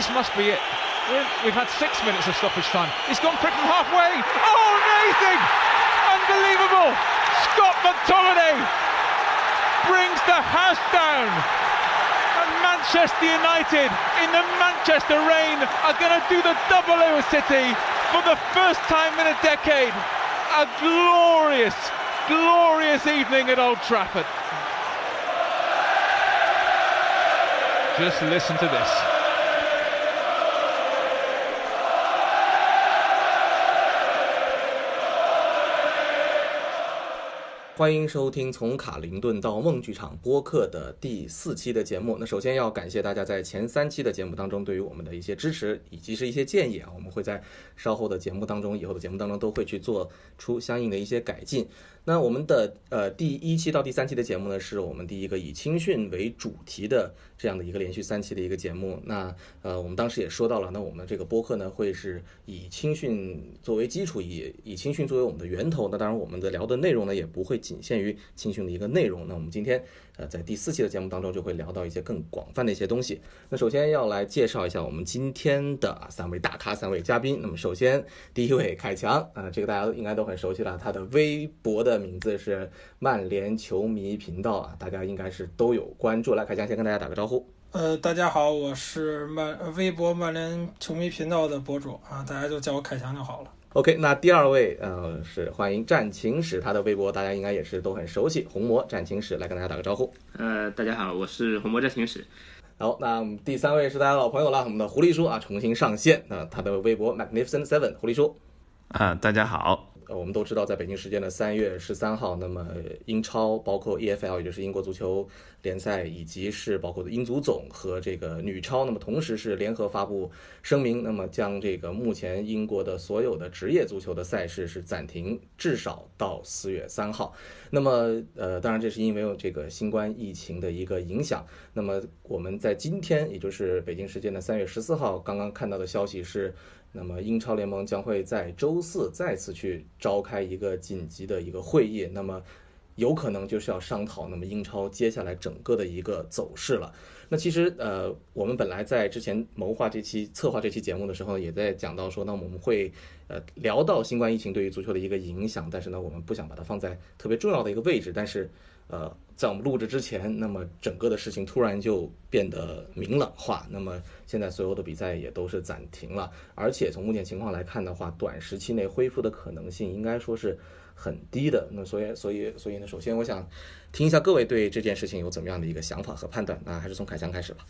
this must be it. We've had six minutes of stoppage time. It's gone quick from halfway. Oh, amazing! Unbelievable! Scott McTominay brings the house down. And Manchester United in the Manchester rain are going to do the double over City for the first time in a decade. A glorious, glorious evening at Old Trafford. Just listen to this. 欢迎收听从卡林顿到梦剧场播客的第四期的节目。那首先要感谢大家在前三期的节目当中对于我们的一些支持以及是一些建议啊，我们会在稍后的节目当中、以后的节目当中都会去做出相应的一些改进。那我们的呃第一期到第三期的节目呢，是我们第一个以青训为主题的这样的一个连续三期的一个节目。那呃我们当时也说到了，那我们这个播客呢会是以青训作为基础，以以青训作为我们的源头。那当然我们的聊的内容呢也不会仅限于青训的一个内容。那我们今天。呃，在第四期的节目当中，就会聊到一些更广泛的一些东西。那首先要来介绍一下我们今天的三位大咖、三位嘉宾。那么首先第一位凯强啊，这个大家应该都很熟悉了，他的微博的名字是曼联球迷频道啊，大家应该是都有关注。来，凯强先跟大家打个招呼。呃，大家好，我是曼微博曼联球迷频道的博主啊，大家就叫我凯强就好了。OK，那第二位呃是欢迎战情史，他的微博大家应该也是都很熟悉，红魔战情史来跟大家打个招呼。呃，大家好，我是红魔战情史。好，那第三位是大家老朋友了，我们的狐狸叔啊重新上线，那他的微博 Magnificent Seven，狐狸叔。啊，大家好。呃，我们都知道，在北京时间的三月十三号，那么英超包括 EFL，也就是英国足球联赛，以及是包括的英足总和这个女超，那么同时是联合发布声明，那么将这个目前英国的所有的职业足球的赛事是暂停，至少到四月三号。那么，呃，当然这是因为有这个新冠疫情的一个影响。那么我们在今天，也就是北京时间的三月十四号，刚刚看到的消息是。那么英超联盟将会在周四再次去召开一个紧急的一个会议，那么有可能就是要商讨那么英超接下来整个的一个走势了。那其实呃，我们本来在之前谋划这期、策划这期节目的时候，也在讲到说，那我们会呃聊到新冠疫情对于足球的一个影响，但是呢，我们不想把它放在特别重要的一个位置，但是。呃，在我们录制之前，那么整个的事情突然就变得明朗化。那么现在所有的比赛也都是暂停了，而且从目前情况来看的话，短时期内恢复的可能性应该说是很低的。那所以，所以，所以呢，首先我想听一下各位对这件事情有怎么样的一个想法和判断。那还是从凯翔开始吧。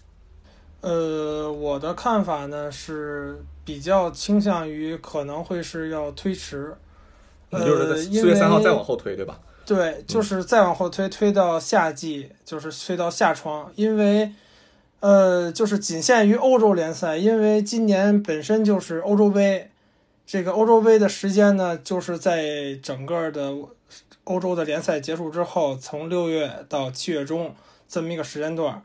呃，我的看法呢是比较倾向于可能会是要推迟，就是四月三号再往后推，对吧？对，就是再往后推，推到夏季，就是推到夏窗，因为，呃，就是仅限于欧洲联赛，因为今年本身就是欧洲杯，这个欧洲杯的时间呢，就是在整个的欧洲的联赛结束之后，从六月到七月中这么一个时间段，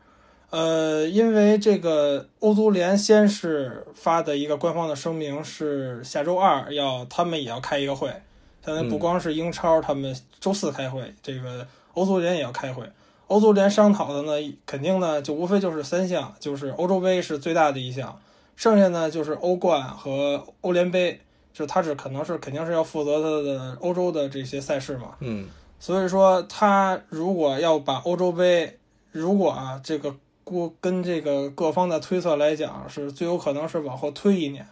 呃，因为这个欧足联先是发的一个官方的声明是下周二要他们也要开一个会。现在不光是英超，他们周四开会，这个欧足联也要开会。欧足联商讨的呢，肯定呢就无非就是三项，就是欧洲杯是最大的一项，剩下呢就是欧冠和欧联杯，就他是可能是肯定是要负责他的欧洲的这些赛事嘛。嗯，所以说他如果要把欧洲杯，如果啊这个过跟这个各方的推测来讲，是最有可能是往后推一年，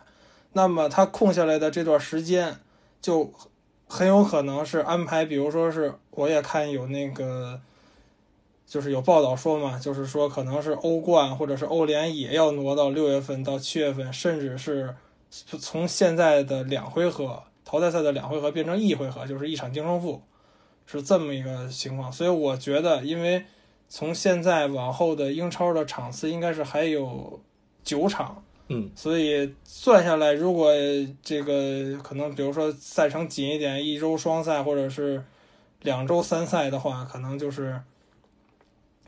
那么他空下来的这段时间就。很有可能是安排，比如说是，我也看有那个，就是有报道说嘛，就是说可能是欧冠或者是欧联也要挪到六月份到七月份，甚至是从现在的两回合淘汰赛的两回合变成一回合，就是一场净胜负，是这么一个情况。所以我觉得，因为从现在往后的英超的场次应该是还有九场。嗯，所以算下来，如果这个可能，比如说赛程紧一点，一周双赛或者是两周三赛的话，可能就是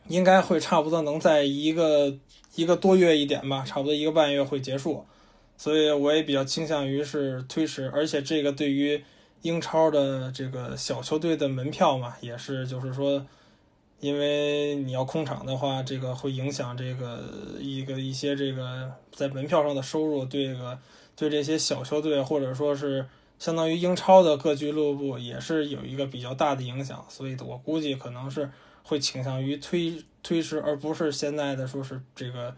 应该会差不多能在一个一个多月一点吧，差不多一个半月会结束。所以我也比较倾向于是推迟，而且这个对于英超的这个小球队的门票嘛，也是就是说因为你要空场的话，这个会影响这个一个一些这个在门票上的收入，对这个对这些小球队或者说是相当于英超的各俱乐部也是有一个比较大的影响，所以我估计可能是会倾向于推推迟，而不是现在的说是这个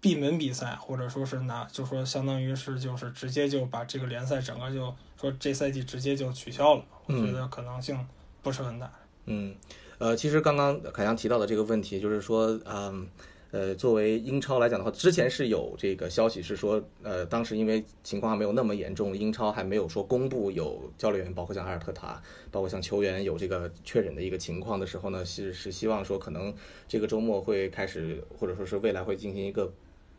闭门比赛，或者说是拿就说相当于是就是直接就把这个联赛整个就说这赛季直接就取消了，我觉得可能性不是很大。嗯，呃，其实刚刚凯阳提到的这个问题，就是说，嗯，呃，作为英超来讲的话，之前是有这个消息是说，呃，当时因为情况还没有那么严重，英超还没有说公布有教练员，包括像阿尔特塔，包括像球员有这个确诊的一个情况的时候呢，是是希望说可能这个周末会开始，或者说是未来会进行一个。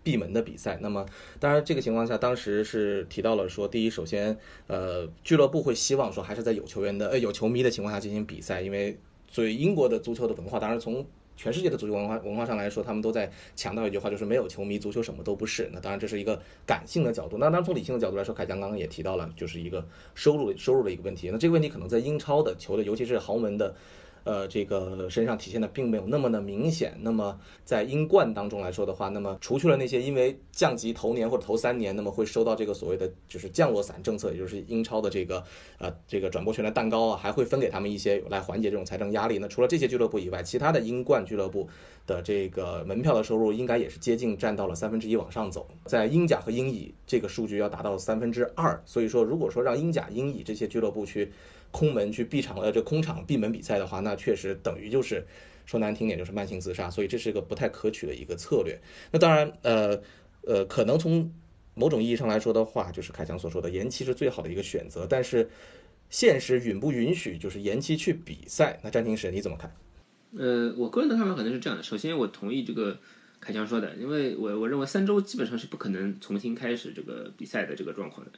闭门的比赛，那么当然这个情况下，当时是提到了说，第一，首先，呃，俱乐部会希望说还是在有球员的呃有球迷的情况下进行比赛，因为所以英国的足球的文化，当然从全世界的足球文化文化上来说，他们都在强调一句话，就是没有球迷，足球什么都不是。那当然这是一个感性的角度，那当然从理性的角度来说，凯江刚刚也提到了，就是一个收入收入的一个问题。那这个问题可能在英超的球队，尤其是豪门的。呃，这个身上体现的并没有那么的明显。那么在英冠当中来说的话，那么除去了那些因为降级头年或者头三年，那么会收到这个所谓的就是降落伞政策，也就是英超的这个呃这个转播权的蛋糕啊，还会分给他们一些来缓解这种财政压力。那除了这些俱乐部以外，其他的英冠俱乐部的这个门票的收入应该也是接近占到了三分之一往上走。在英甲和英乙，这个数据要达到三分之二。所以说，如果说让英甲、英乙这些俱乐部去。空门去闭场呃，这空场闭门比赛的话，那确实等于就是说难听点就是慢性自杀，所以这是一个不太可取的一个策略。那当然，呃呃，可能从某种意义上来说的话，就是凯强所说的延期是最好的一个选择。但是现实允不允许就是延期去比赛？那詹廷史你怎么看？呃，我个人的看法可能是这样的。首先，我同意这个凯强说的，因为我我认为三周基本上是不可能重新开始这个比赛的这个状况的。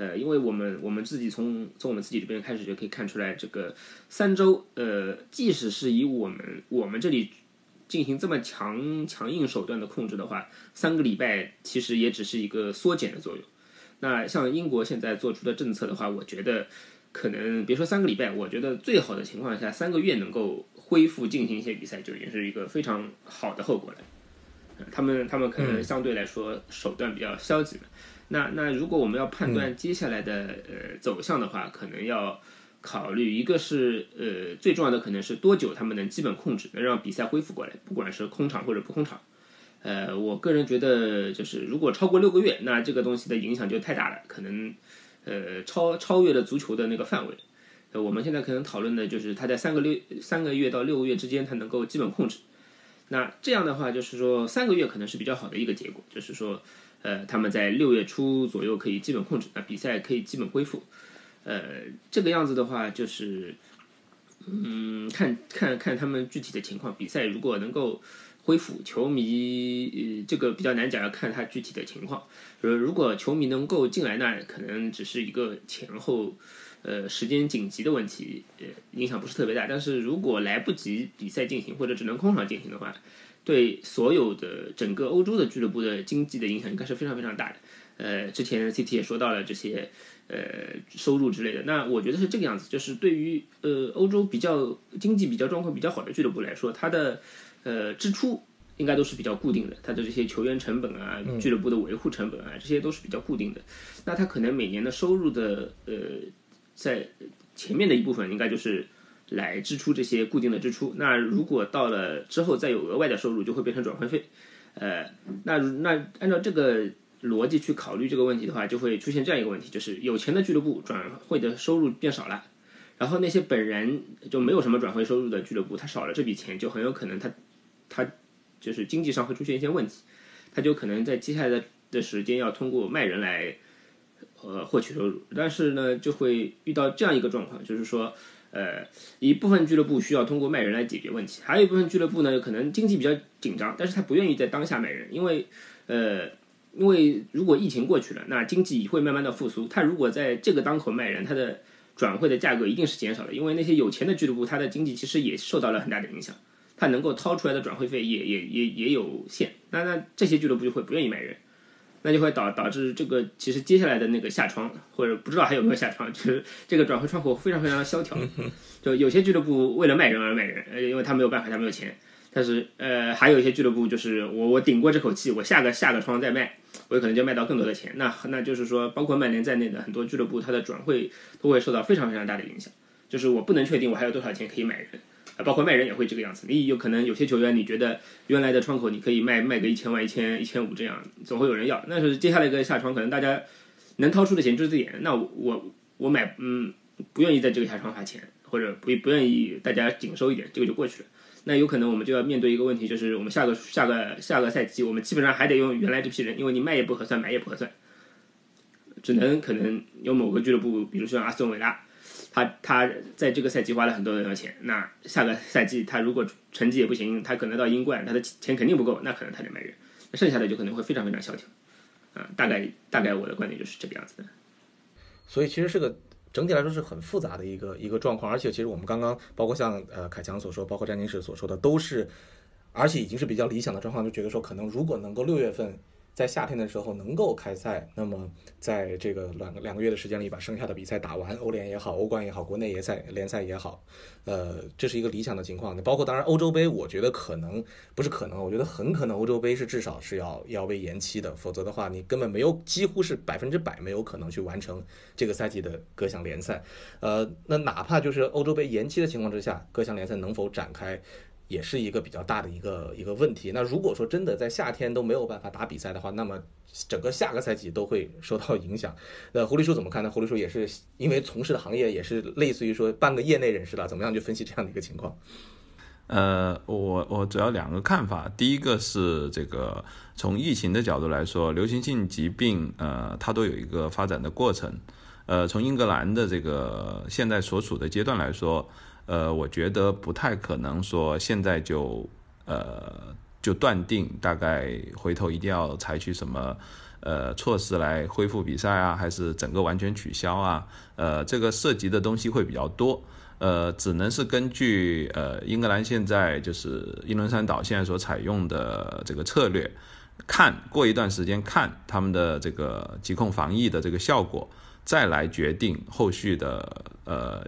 呃，因为我们我们自己从从我们自己这边开始就可以看出来，这个三周，呃，即使是以我们我们这里进行这么强强硬手段的控制的话，三个礼拜其实也只是一个缩减的作用。那像英国现在做出的政策的话，我觉得可能别说三个礼拜，我觉得最好的情况下三个月能够恢复进行一些比赛，就已经是一个非常好的后果了。他们他们可能相对来说手段比较消极了。那那如果我们要判断接下来的呃走向的话，可能要考虑一个是呃最重要的可能是多久他们能基本控制，能让比赛恢复过来，不管是空场或者不空场。呃，我个人觉得就是如果超过六个月，那这个东西的影响就太大了，可能呃超超越了足球的那个范围。呃，我们现在可能讨论的就是他在三个六三个月到六个月之间，他能够基本控制。那这样的话，就是说三个月可能是比较好的一个结果，就是说。呃，他们在六月初左右可以基本控制，那比赛可以基本恢复。呃，这个样子的话，就是，嗯，看看看他们具体的情况。比赛如果能够恢复，球迷呃这个比较难讲，要看他具体的情况。呃，如果球迷能够进来，那可能只是一个前后呃时间紧急的问题，呃，影响不是特别大。但是如果来不及比赛进行，或者只能空场进行的话，对所有的整个欧洲的俱乐部的经济的影响应该是非常非常大的。呃，之前 CT 也说到了这些呃收入之类的。那我觉得是这个样子，就是对于呃欧洲比较经济比较状况比较好的俱乐部来说，它的呃支出应该都是比较固定的，它的这些球员成本啊、俱乐部的维护成本啊，这些都是比较固定的。那它可能每年的收入的呃在前面的一部分应该就是。来支出这些固定的支出，那如果到了之后再有额外的收入，就会变成转会费。呃，那那按照这个逻辑去考虑这个问题的话，就会出现这样一个问题，就是有钱的俱乐部转会的收入变少了，然后那些本人就没有什么转会收入的俱乐部，他少了这笔钱，就很有可能他他就是经济上会出现一些问题，他就可能在接下来的的时间要通过卖人来呃获取收入，但是呢就会遇到这样一个状况，就是说。呃，一部分俱乐部需要通过卖人来解决问题，还有一部分俱乐部呢，可能经济比较紧张，但是他不愿意在当下卖人，因为，呃，因为如果疫情过去了，那经济会慢慢的复苏，他如果在这个当口卖人，他的转会的价格一定是减少的，因为那些有钱的俱乐部，他的经济其实也受到了很大的影响，他能够掏出来的转会费也也也也有限，那那这些俱乐部就会不愿意卖人，那就会导导致这个其实接下来的那个下窗或者不知道还有没有下窗，就是这个转会窗口非常非常的萧条。就有些俱乐部为了卖人而卖人，呃，因为他没有办法，他没有钱。但是呃，还有一些俱乐部就是我我顶过这口气，我下个下个窗再卖，我有可能就卖到更多的钱。那那就是说，包括曼联在内的很多俱乐部，它的转会都会受到非常非常大的影响。就是我不能确定我还有多少钱可以买人。包括卖人也会这个样子，你有可能有些球员，你觉得原来的窗口你可以卖卖个一千万、一千一千五这样，总会有人要。那是接下来一个下窗，可能大家能掏出的钱就是这点。那我我买嗯不愿意在这个下窗花钱，或者不不愿意大家紧收一点，这个就过去了。那有可能我们就要面对一个问题，就是我们下个下个下个赛季，我们基本上还得用原来这批人，因为你卖也不合算，买也不合算，只能可能有某个俱乐部，比如说阿斯顿维拉。他他在这个赛季花了很多的钱，那下个赛季他如果成绩也不行，他可能到英冠，他的钱肯定不够，那可能他得卖人，那剩下的就可能会非常非常萧条，啊，大概大概我的观点就是这个样子的。所以其实是个整体来说是很复杂的一个一个状况，而且其实我们刚刚包括像呃凯强所说，包括詹金士所说的，都是而且已经是比较理想的状况，就觉得说可能如果能够六月份。在夏天的时候能够开赛，那么在这个两个两个月的时间里把剩下的比赛打完，欧联也好，欧冠也好，国内联赛联赛也好，呃，这是一个理想的情况。那包括当然欧洲杯，我觉得可能不是可能，我觉得很可能欧洲杯是至少是要要被延期的，否则的话你根本没有几乎是百分之百没有可能去完成这个赛季的各项联赛。呃，那哪怕就是欧洲杯延期的情况之下，各项联赛能否展开？也是一个比较大的一个一个问题。那如果说真的在夏天都没有办法打比赛的话，那么整个下个赛季都会受到影响。那 狐狸叔怎么看呢？狐狸叔也是因为从事的行业也是类似于说半个业内人士了，怎么样去分析这样的一个情况？呃，我我主要两个看法。第一个是这个从疫情的角度来说，流行性疾病呃它都有一个发展的过程。呃，从英格兰的这个现在所处的阶段来说。呃，我觉得不太可能说现在就呃就断定，大概回头一定要采取什么呃措施来恢复比赛啊，还是整个完全取消啊？呃，这个涉及的东西会比较多，呃，只能是根据呃英格兰现在就是英伦三岛现在所采用的这个策略，看过一段时间看他们的这个疾控防疫的这个效果，再来决定后续的呃。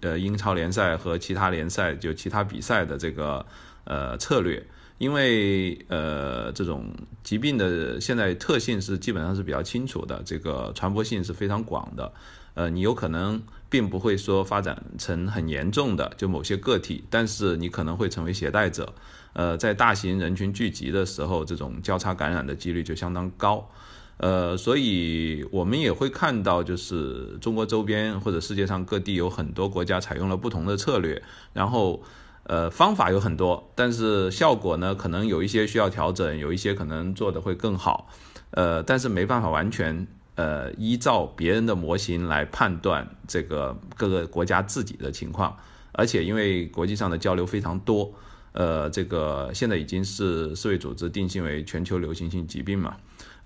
呃，英超联赛和其他联赛就其他比赛的这个呃策略，因为呃这种疾病的现在特性是基本上是比较清楚的，这个传播性是非常广的。呃，你有可能并不会说发展成很严重的就某些个体，但是你可能会成为携带者。呃，在大型人群聚集的时候，这种交叉感染的几率就相当高。呃，所以我们也会看到，就是中国周边或者世界上各地有很多国家采用了不同的策略，然后，呃，方法有很多，但是效果呢，可能有一些需要调整，有一些可能做的会更好，呃，但是没办法完全呃依照别人的模型来判断这个各个国家自己的情况，而且因为国际上的交流非常多，呃，这个现在已经是世卫组织定性为全球流行性疾病嘛。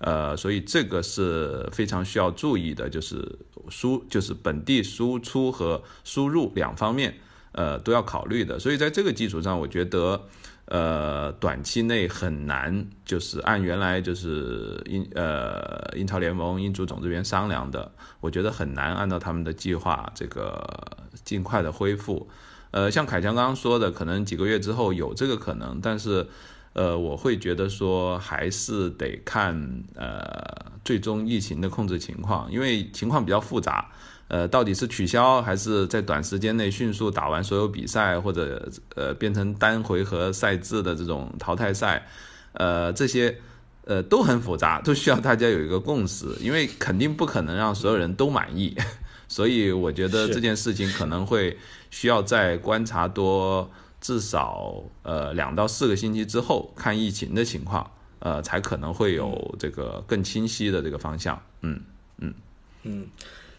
呃，所以这个是非常需要注意的，就是输就是本地输出和输入两方面，呃，都要考虑的。所以在这个基础上，我觉得，呃，短期内很难就是按原来就是英呃英超联盟英足总这边商量的，我觉得很难按照他们的计划这个尽快的恢复。呃，像凯强刚刚说的，可能几个月之后有这个可能，但是。呃，我会觉得说还是得看呃最终疫情的控制情况，因为情况比较复杂。呃，到底是取消还是在短时间内迅速打完所有比赛，或者呃变成单回合赛制的这种淘汰赛，呃，这些呃都很复杂，都需要大家有一个共识，因为肯定不可能让所有人都满意。所以我觉得这件事情可能会需要再观察多。至少呃两到四个星期之后看疫情的情况，呃才可能会有这个更清晰的这个方向。嗯嗯嗯，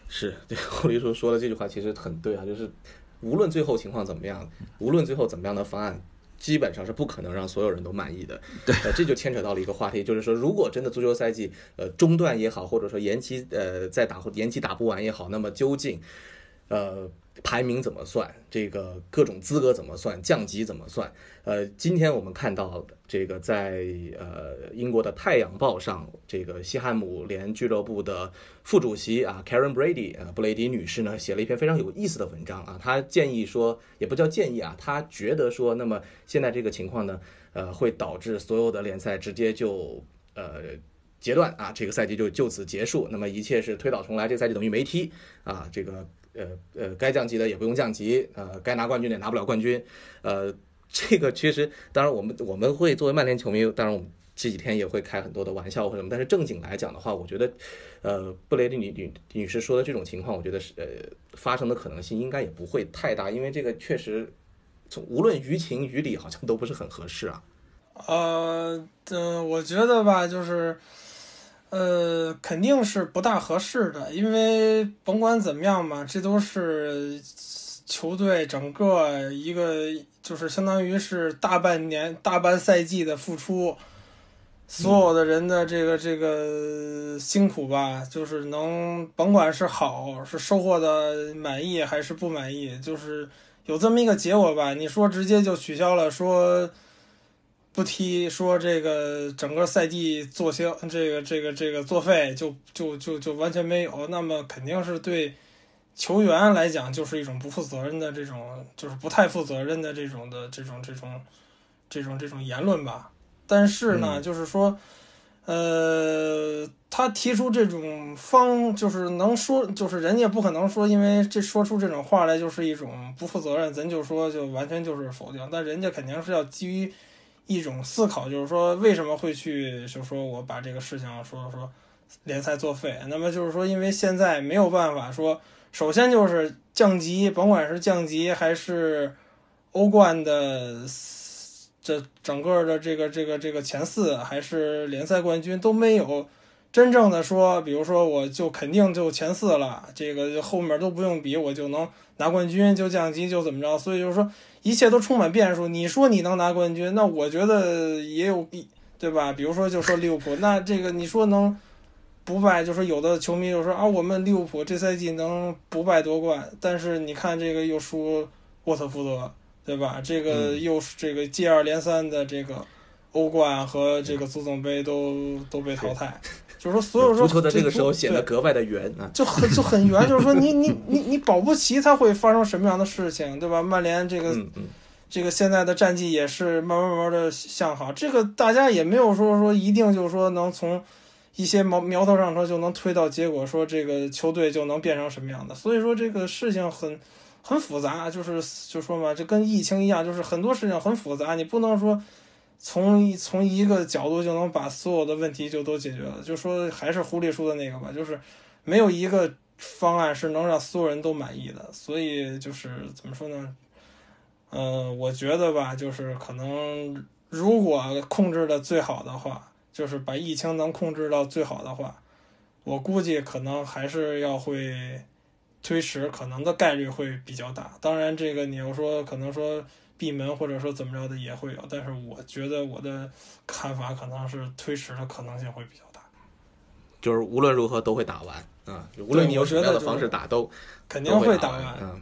是对霍黎叔说的这句话其实很对啊，就是无论最后情况怎么样，无论最后怎么样的方案，基本上是不可能让所有人都满意的。对，这就牵扯到了一个话题，就是说如果真的足球赛季呃中断也好，或者说延期呃再打延期打不完也好，那么究竟呃。排名怎么算？这个各种资格怎么算？降级怎么算？呃，今天我们看到这个在呃英国的《太阳报》上，这个西汉姆联俱乐部的副主席啊，Karen Brady 啊，布雷迪女士呢，写了一篇非常有意思的文章啊。她建议说，也不叫建议啊，她觉得说，那么现在这个情况呢，呃，会导致所有的联赛直接就呃截断啊，这个赛季就就此结束，那么一切是推倒重来，这个赛季等于没踢啊，这个。呃呃，该降级的也不用降级，呃，该拿冠军的也拿不了冠军，呃，这个其实当然我们我们会作为曼联球迷，当然我们这几天也会开很多的玩笑或什么，但是正经来讲的话，我觉得，呃，布雷迪女女女士说的这种情况，我觉得是呃发生的可能性应该也不会太大，因为这个确实从无论于情于理好像都不是很合适啊。呃，嗯，我觉得吧，就是。呃，肯定是不大合适的，因为甭管怎么样嘛，这都是球队整个一个，就是相当于是大半年、大半赛季的付出，所有的人的这个这个辛苦吧，就是能甭管是好是收获的满意还是不满意，就是有这么一个结果吧。你说直接就取消了，说。不踢说这个整个赛季作消，这个这个这个作废就就就就完全没有，那么肯定是对球员来讲就是一种不负责任的这种，就是不太负责任的这种的这种这种这种这种言论吧。但是呢，就是说，呃，他提出这种方，就是能说，就是人家不可能说，因为这说出这种话来就是一种不负责任，咱就说就完全就是否定，但人家肯定是要基于。一种思考就是说，为什么会去就说我把这个事情说说联赛作废？那么就是说，因为现在没有办法说，首先就是降级，甭管是降级还是欧冠的这整个的这个这个这个前四，还是联赛冠军都没有真正的说，比如说我就肯定就前四了，这个后面都不用比，我就能拿冠军，就降级就怎么着？所以就是说。一切都充满变数。你说你能拿冠军，那我觉得也有必，对吧？比如说，就说利物浦，那这个你说能不败，就说有的球迷就说啊，我们利物浦这赛季能不败夺冠，但是你看这个又输沃特福德，对吧？这个又是这个接二连三的这个欧冠和这个足总杯都都被淘汰。就是说，所有说足球的这个时候显得格外的圆啊，就很就很圆。就是说，你你你你保不齐它会发生什么样的事情，对吧？曼联这个这个现在的战绩也是慢慢慢慢的向好，这个大家也没有说说一定就是说能从一些苗苗头上说就能推到结果，说这个球队就能变成什么样的。所以说这个事情很很复杂，就是就说嘛，就跟疫情一样，就是很多事情很复杂，你不能说。从一从一个角度就能把所有的问题就都解决了，就说还是狐狸说的那个吧，就是没有一个方案是能让所有人都满意的，所以就是怎么说呢？嗯，我觉得吧，就是可能如果控制的最好的话，就是把疫情能控制到最好的话，我估计可能还是要会推迟，可能的概率会比较大。当然，这个你要说可能说。闭门或者说怎么着的也会有，但是我觉得我的看法可能是推迟的可能性会比较大，就是无论如何都会打完啊，无论你用什么样的方式打都肯定会打完，嗯，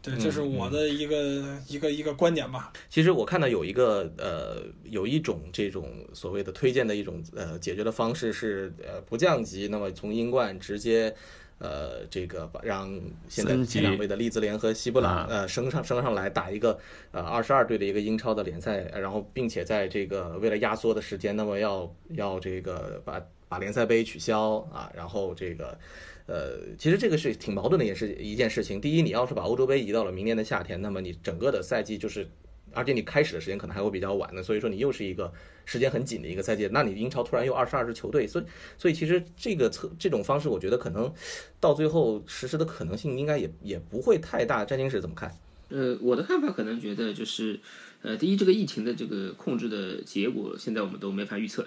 对，这是我的一个一个一个观点吧。其实我看到有一个呃，有一种这种所谓的推荐的一种呃解决的方式是呃不降级，那么从英冠直接。呃，这个让现在前两位的利兹联和西布朗呃升上升上来打一个呃二十二队的一个英超的联赛，然后并且在这个为了压缩的时间，那么要要这个把把联赛杯取消啊，然后这个呃，其实这个是挺矛盾的，也是一件事情。第一，你要是把欧洲杯移到了明年的夏天，那么你整个的赛季就是。而且你开始的时间可能还会比较晚的，所以说你又是一个时间很紧的一个赛季。那你英超突然又二十二支球队，所以所以其实这个策这种方式，我觉得可能到最后实施的可能性应该也也不会太大。詹金是怎么看？呃，我的看法可能觉得就是，呃，第一，这个疫情的这个控制的结果，现在我们都没法预测。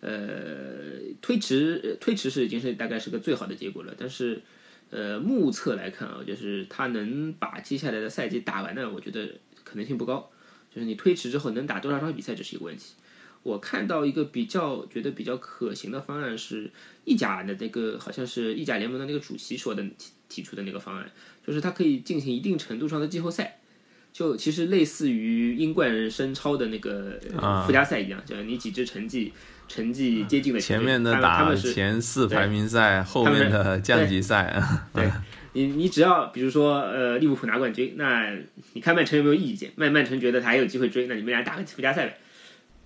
呃，推迟推迟是已经是大概是个最好的结果了。但是，呃，目测来看啊，就是他能把接下来的赛季打完呢，我觉得可能性不高。就是你推迟之后能打多少场比赛，这是一个问题。我看到一个比较觉得比较可行的方案是意甲的那个，好像是意甲联盟的那个主席说的提提出的那个方案，就是它可以进行一定程度上的季后赛，就其实类似于英冠升超的那个呃附加赛一样，就是你几支成绩成绩接近的前面的打前四排名赛，后面的降级赛，对 你，你只要比如说，呃，利物浦拿冠军，那你看曼城有没有意见？曼曼城觉得他还有机会追，那你们俩打个附加赛呗，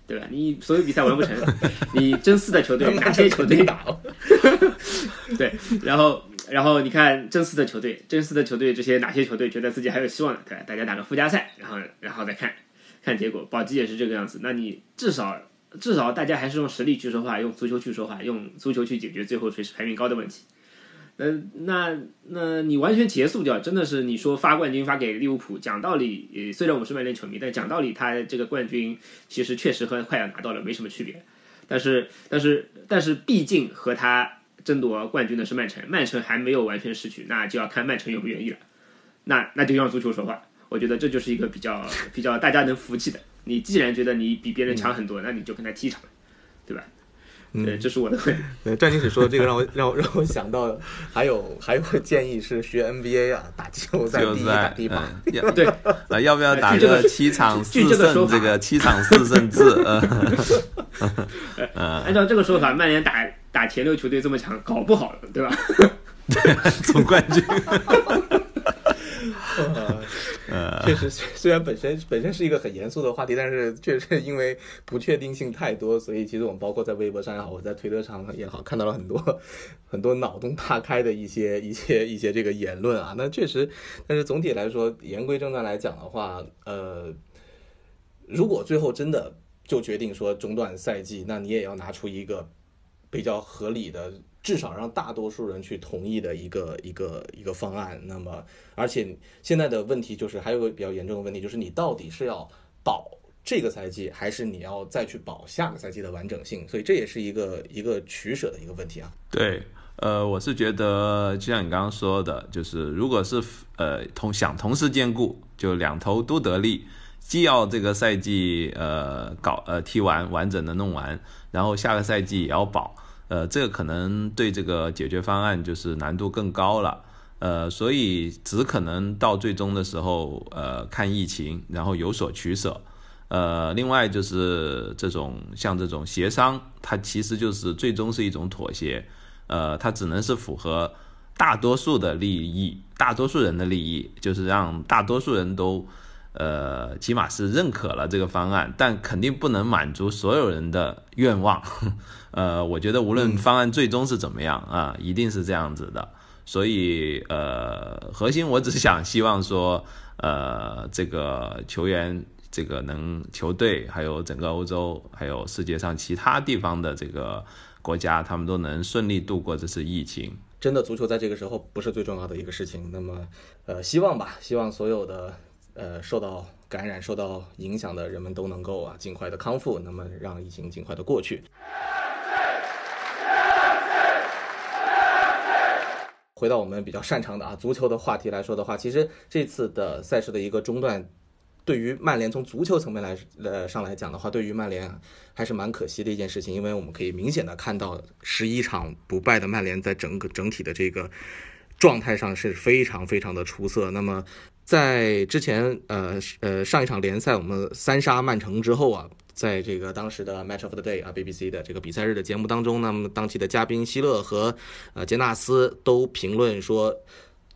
对吧？你所有比赛完不成，你争四的球队哪些球队打了？对，然后然后你看争四的球队，争四的球队这些哪些球队觉得自己还有希望的，对吧？大家打个附加赛，然后然后再看看结果。保级也是这个样子，那你至少至少大家还是用实力去说话，用足球去说话，用足球去解决最后谁是排名高的问题。那那那你完全结束掉，真的是你说发冠军发给利物浦，讲道理，虽然我们是曼联球迷，但讲道理，他这个冠军其实确实和快要拿到了没什么区别。但是但是但是，毕竟和他争夺冠军的是曼城，曼城还没有完全失去，那就要看曼城愿不愿意了。那那就让足球说话，我觉得这就是一个比较比较大家能服气的。你既然觉得你比别人强很多，那你就跟他踢一场，对吧？对，这是我的观点。对，战经史说的这个让我让我让我想到，还有还有建议是学 NBA 啊，打季后赛第一打第八。嗯 对，啊，要不要打这个个七场四胜？法这个七场四胜制，呃，按照这个说法，曼联打打前六球队这么强，搞不好，对吧？对总冠军。确实，虽然本身本身是一个很严肃的话题，但是确实因为不确定性太多，所以其实我们包括在微博上也好，我在推特上也好，看到了很多很多脑洞大开的一些一些一些这个言论啊。那确实，但是总体来说，言归正传来讲的话，呃，如果最后真的就决定说中断赛季，那你也要拿出一个比较合理的，至少让大多数人去同意的一个一个一个方案。那么，而且现在的问题就是还有个比较严重的问题，就是你到底是要保这个赛季，还是你要再去保下个赛季的完整性？所以这也是一个一个取舍的一个问题啊。对，呃，我是觉得，就像你刚刚说的，就是如果是呃同想同时兼顾，就两头都得利，既要这个赛季呃搞呃踢完完整的弄完，然后下个赛季也要保，呃，这个可能对这个解决方案就是难度更高了。呃，所以只可能到最终的时候，呃，看疫情，然后有所取舍。呃，另外就是这种像这种协商，它其实就是最终是一种妥协，呃，它只能是符合大多数的利益，大多数人的利益，就是让大多数人都，呃，起码是认可了这个方案，但肯定不能满足所有人的愿望。呃，我觉得无论方案最终是怎么样啊，一定是这样子的。所以，呃，核心我只想希望说，呃，这个球员，这个能球队，还有整个欧洲，还有世界上其他地方的这个国家，他们都能顺利度过这次疫情。真的，足球在这个时候不是最重要的一个事情。那么，呃，希望吧，希望所有的呃受到感染、受到影响的人们都能够啊尽快的康复，那么让疫情尽快的过去。回到我们比较擅长的啊足球的话题来说的话，其实这次的赛事的一个中断，对于曼联从足球层面来呃上来讲的话，对于曼联还是蛮可惜的一件事情，因为我们可以明显的看到十一场不败的曼联在整个整体的这个状态上是非常非常的出色。那么在之前呃呃上一场联赛我们三杀曼城之后啊。在这个当时的 Match of the Day 啊，BBC 的这个比赛日的节目当中，那么当期的嘉宾希勒和呃杰纳斯都评论说，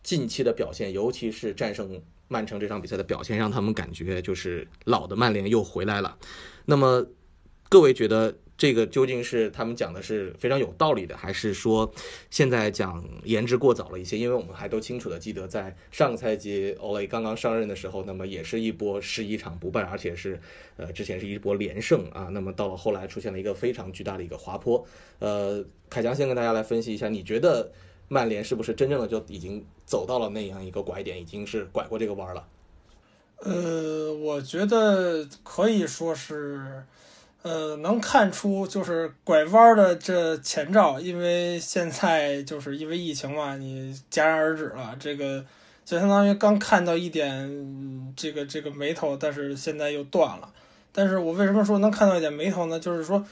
近期的表现，尤其是战胜曼城这场比赛的表现，让他们感觉就是老的曼联又回来了。那么各位觉得这个究竟是他们讲的是非常有道理的，还是说现在讲言之过早了一些？因为我们还都清楚的记得，在上个赛季欧雷刚刚上任的时候，那么也是一波十一场不败，而且是呃之前是一波连胜啊。那么到了后来出现了一个非常巨大的一个滑坡。呃，凯强先跟大家来分析一下，你觉得曼联是不是真正的就已经走到了那样一个拐点，已经是拐过这个弯了？呃，我觉得可以说是。呃，能看出就是拐弯的这前兆，因为现在就是因为疫情嘛，你戛然而止了，这个就相当于刚看到一点这个这个眉头，但是现在又断了。但是我为什么说能看到一点眉头呢？就是说，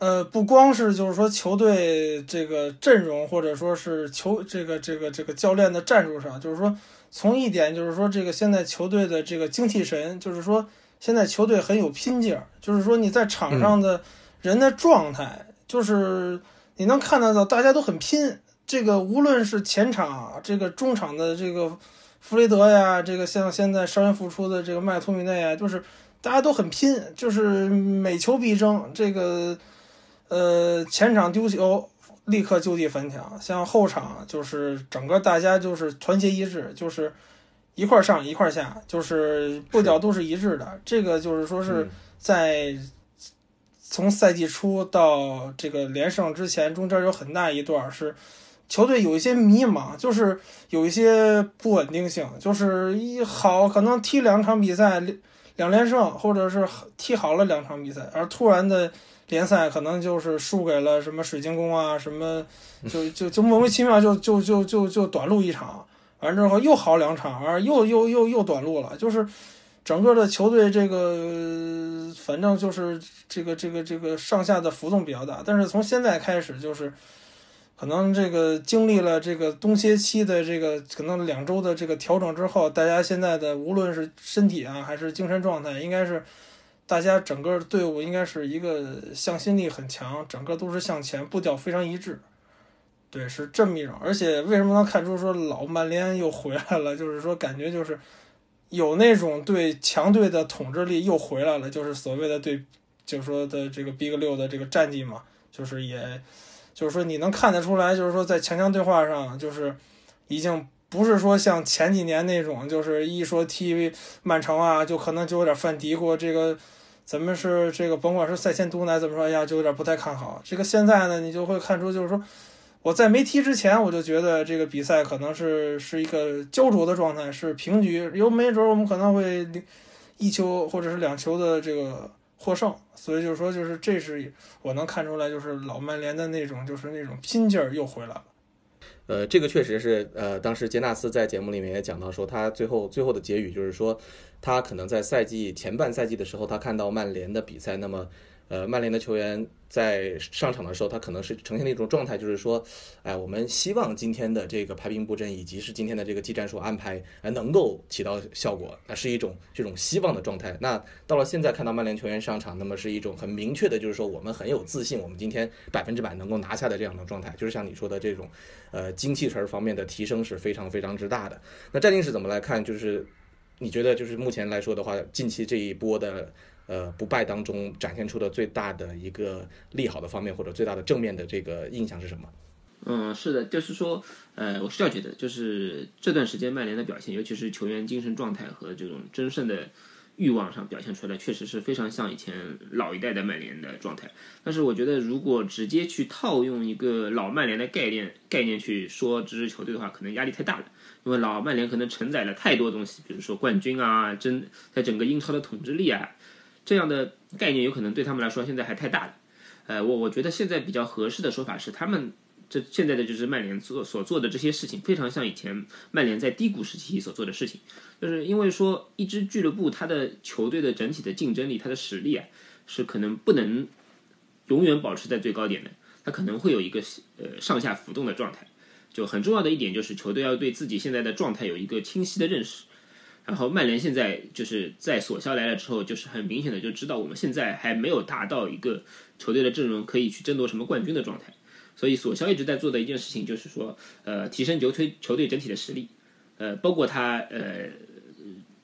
呃，不光是就是说球队这个阵容，或者说是球这个这个这个教练的战术上，就是说从一点就是说这个现在球队的这个精气神，就是说现在球队很有拼劲儿，就是说你在场上的人的状态，就是你能看得到大家都很拼。这个无论是前场这个中场的这个弗雷德呀，这个像现在伤员复出的这个麦托米内啊，就是大家都很拼，就是每球必争。这个呃前场丢球立刻就地反抢，像后场就是整个大家就是团结一致，就是一块上一块下，就是步调都是一致的。这个就是说是在从赛季初到这个连胜之前，中间有很大一段是。球队有一些迷茫，就是有一些不稳定性，就是一好可能踢两场比赛两连胜，或者是踢好了两场比赛，而突然的联赛可能就是输给了什么水晶宫啊，什么就就就莫名其妙就就就就就短路一场，完之后又好两场，而又又又又短路了，就是整个的球队这个反正就是这个这个这个上下的浮动比较大，但是从现在开始就是。可能这个经历了这个冬歇期的这个可能两周的这个调整之后，大家现在的无论是身体啊还是精神状态，应该是大家整个队伍应该是一个向心力很强，整个都是向前，步调非常一致。对，是这么一种。而且为什么能看出说老曼联又回来了？就是说感觉就是有那种对强队的统治力又回来了，就是所谓的对，就是说的这个 Big 六的这个战绩嘛，就是也。就是说，你能看得出来，就是说，在强强对话上，就是已经不是说像前几年那种，就是一说踢曼城啊，就可能就有点犯嘀咕。这个咱们是这个，甭管是赛前毒奶怎么说，哎呀，就有点不太看好。这个现在呢，你就会看出，就是说我在没踢之前，我就觉得这个比赛可能是是一个焦灼的状态，是平局，有没准我们可能会一球或者是两球的这个。获胜，所以就是说，就是这是我能看出来，就是老曼联的那种，就是那种拼劲儿又回来了。呃，这个确实是，呃，当时杰纳斯在节目里面也讲到说，他最后最后的结语就是说，他可能在赛季前半赛季的时候，他看到曼联的比赛，那么。呃，曼联的球员在上场的时候，他可能是呈现的一种状态，就是说，哎，我们希望今天的这个排兵布阵，以及是今天的这个技战术安排，能够起到效果，那是一种这种希望的状态。那到了现在看到曼联球员上场，那么是一种很明确的，就是说我们很有自信，我们今天百分之百能够拿下的这样的状态，就是像你说的这种，呃，精气神儿方面的提升是非常非常之大的。那战定是怎么来看？就是你觉得，就是目前来说的话，近期这一波的。呃，不败当中展现出的最大的一个利好的方面，或者最大的正面的这个印象是什么？嗯，是的，就是说，呃，我是这样觉得，就是这段时间曼联的表现，尤其是球员精神状态和这种争胜的欲望上表现出来，确实是非常像以前老一代的曼联的状态。但是，我觉得如果直接去套用一个老曼联的概念概念去说这支球队的话，可能压力太大了，因为老曼联可能承载了太多东西，比如说冠军啊，争在整个英超的统治力啊。这样的概念有可能对他们来说现在还太大了，呃，我我觉得现在比较合适的说法是，他们这现在的就是曼联做所做的这些事情，非常像以前曼联在低谷时期所做的事情，就是因为说一支俱乐部它的球队的整体的竞争力、它的实力啊，是可能不能永远保持在最高点的，它可能会有一个呃上下浮动的状态，就很重要的一点就是球队要对自己现在的状态有一个清晰的认识。然后曼联现在就是在索肖来了之后，就是很明显的就知道我们现在还没有达到一个球队的阵容可以去争夺什么冠军的状态，所以索肖一直在做的一件事情就是说，呃，提升球队球队整体的实力，呃，包括他呃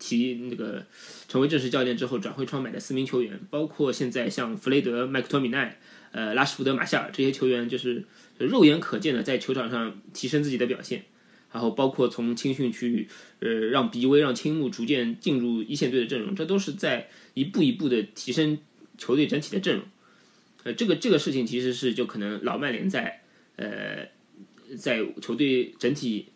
提那个成为正式教练之后转会窗买的四名球员，包括现在像弗雷德、麦克托米奈、呃拉什福德、马夏尔这些球员，就是肉眼可见的在球场上提升自己的表现。然后包括从青训去，呃，让比威、让青木逐渐进入一线队的阵容，这都是在一步一步的提升球队整体的阵容。呃，这个这个事情其实是就可能老曼联在，呃，在球队整体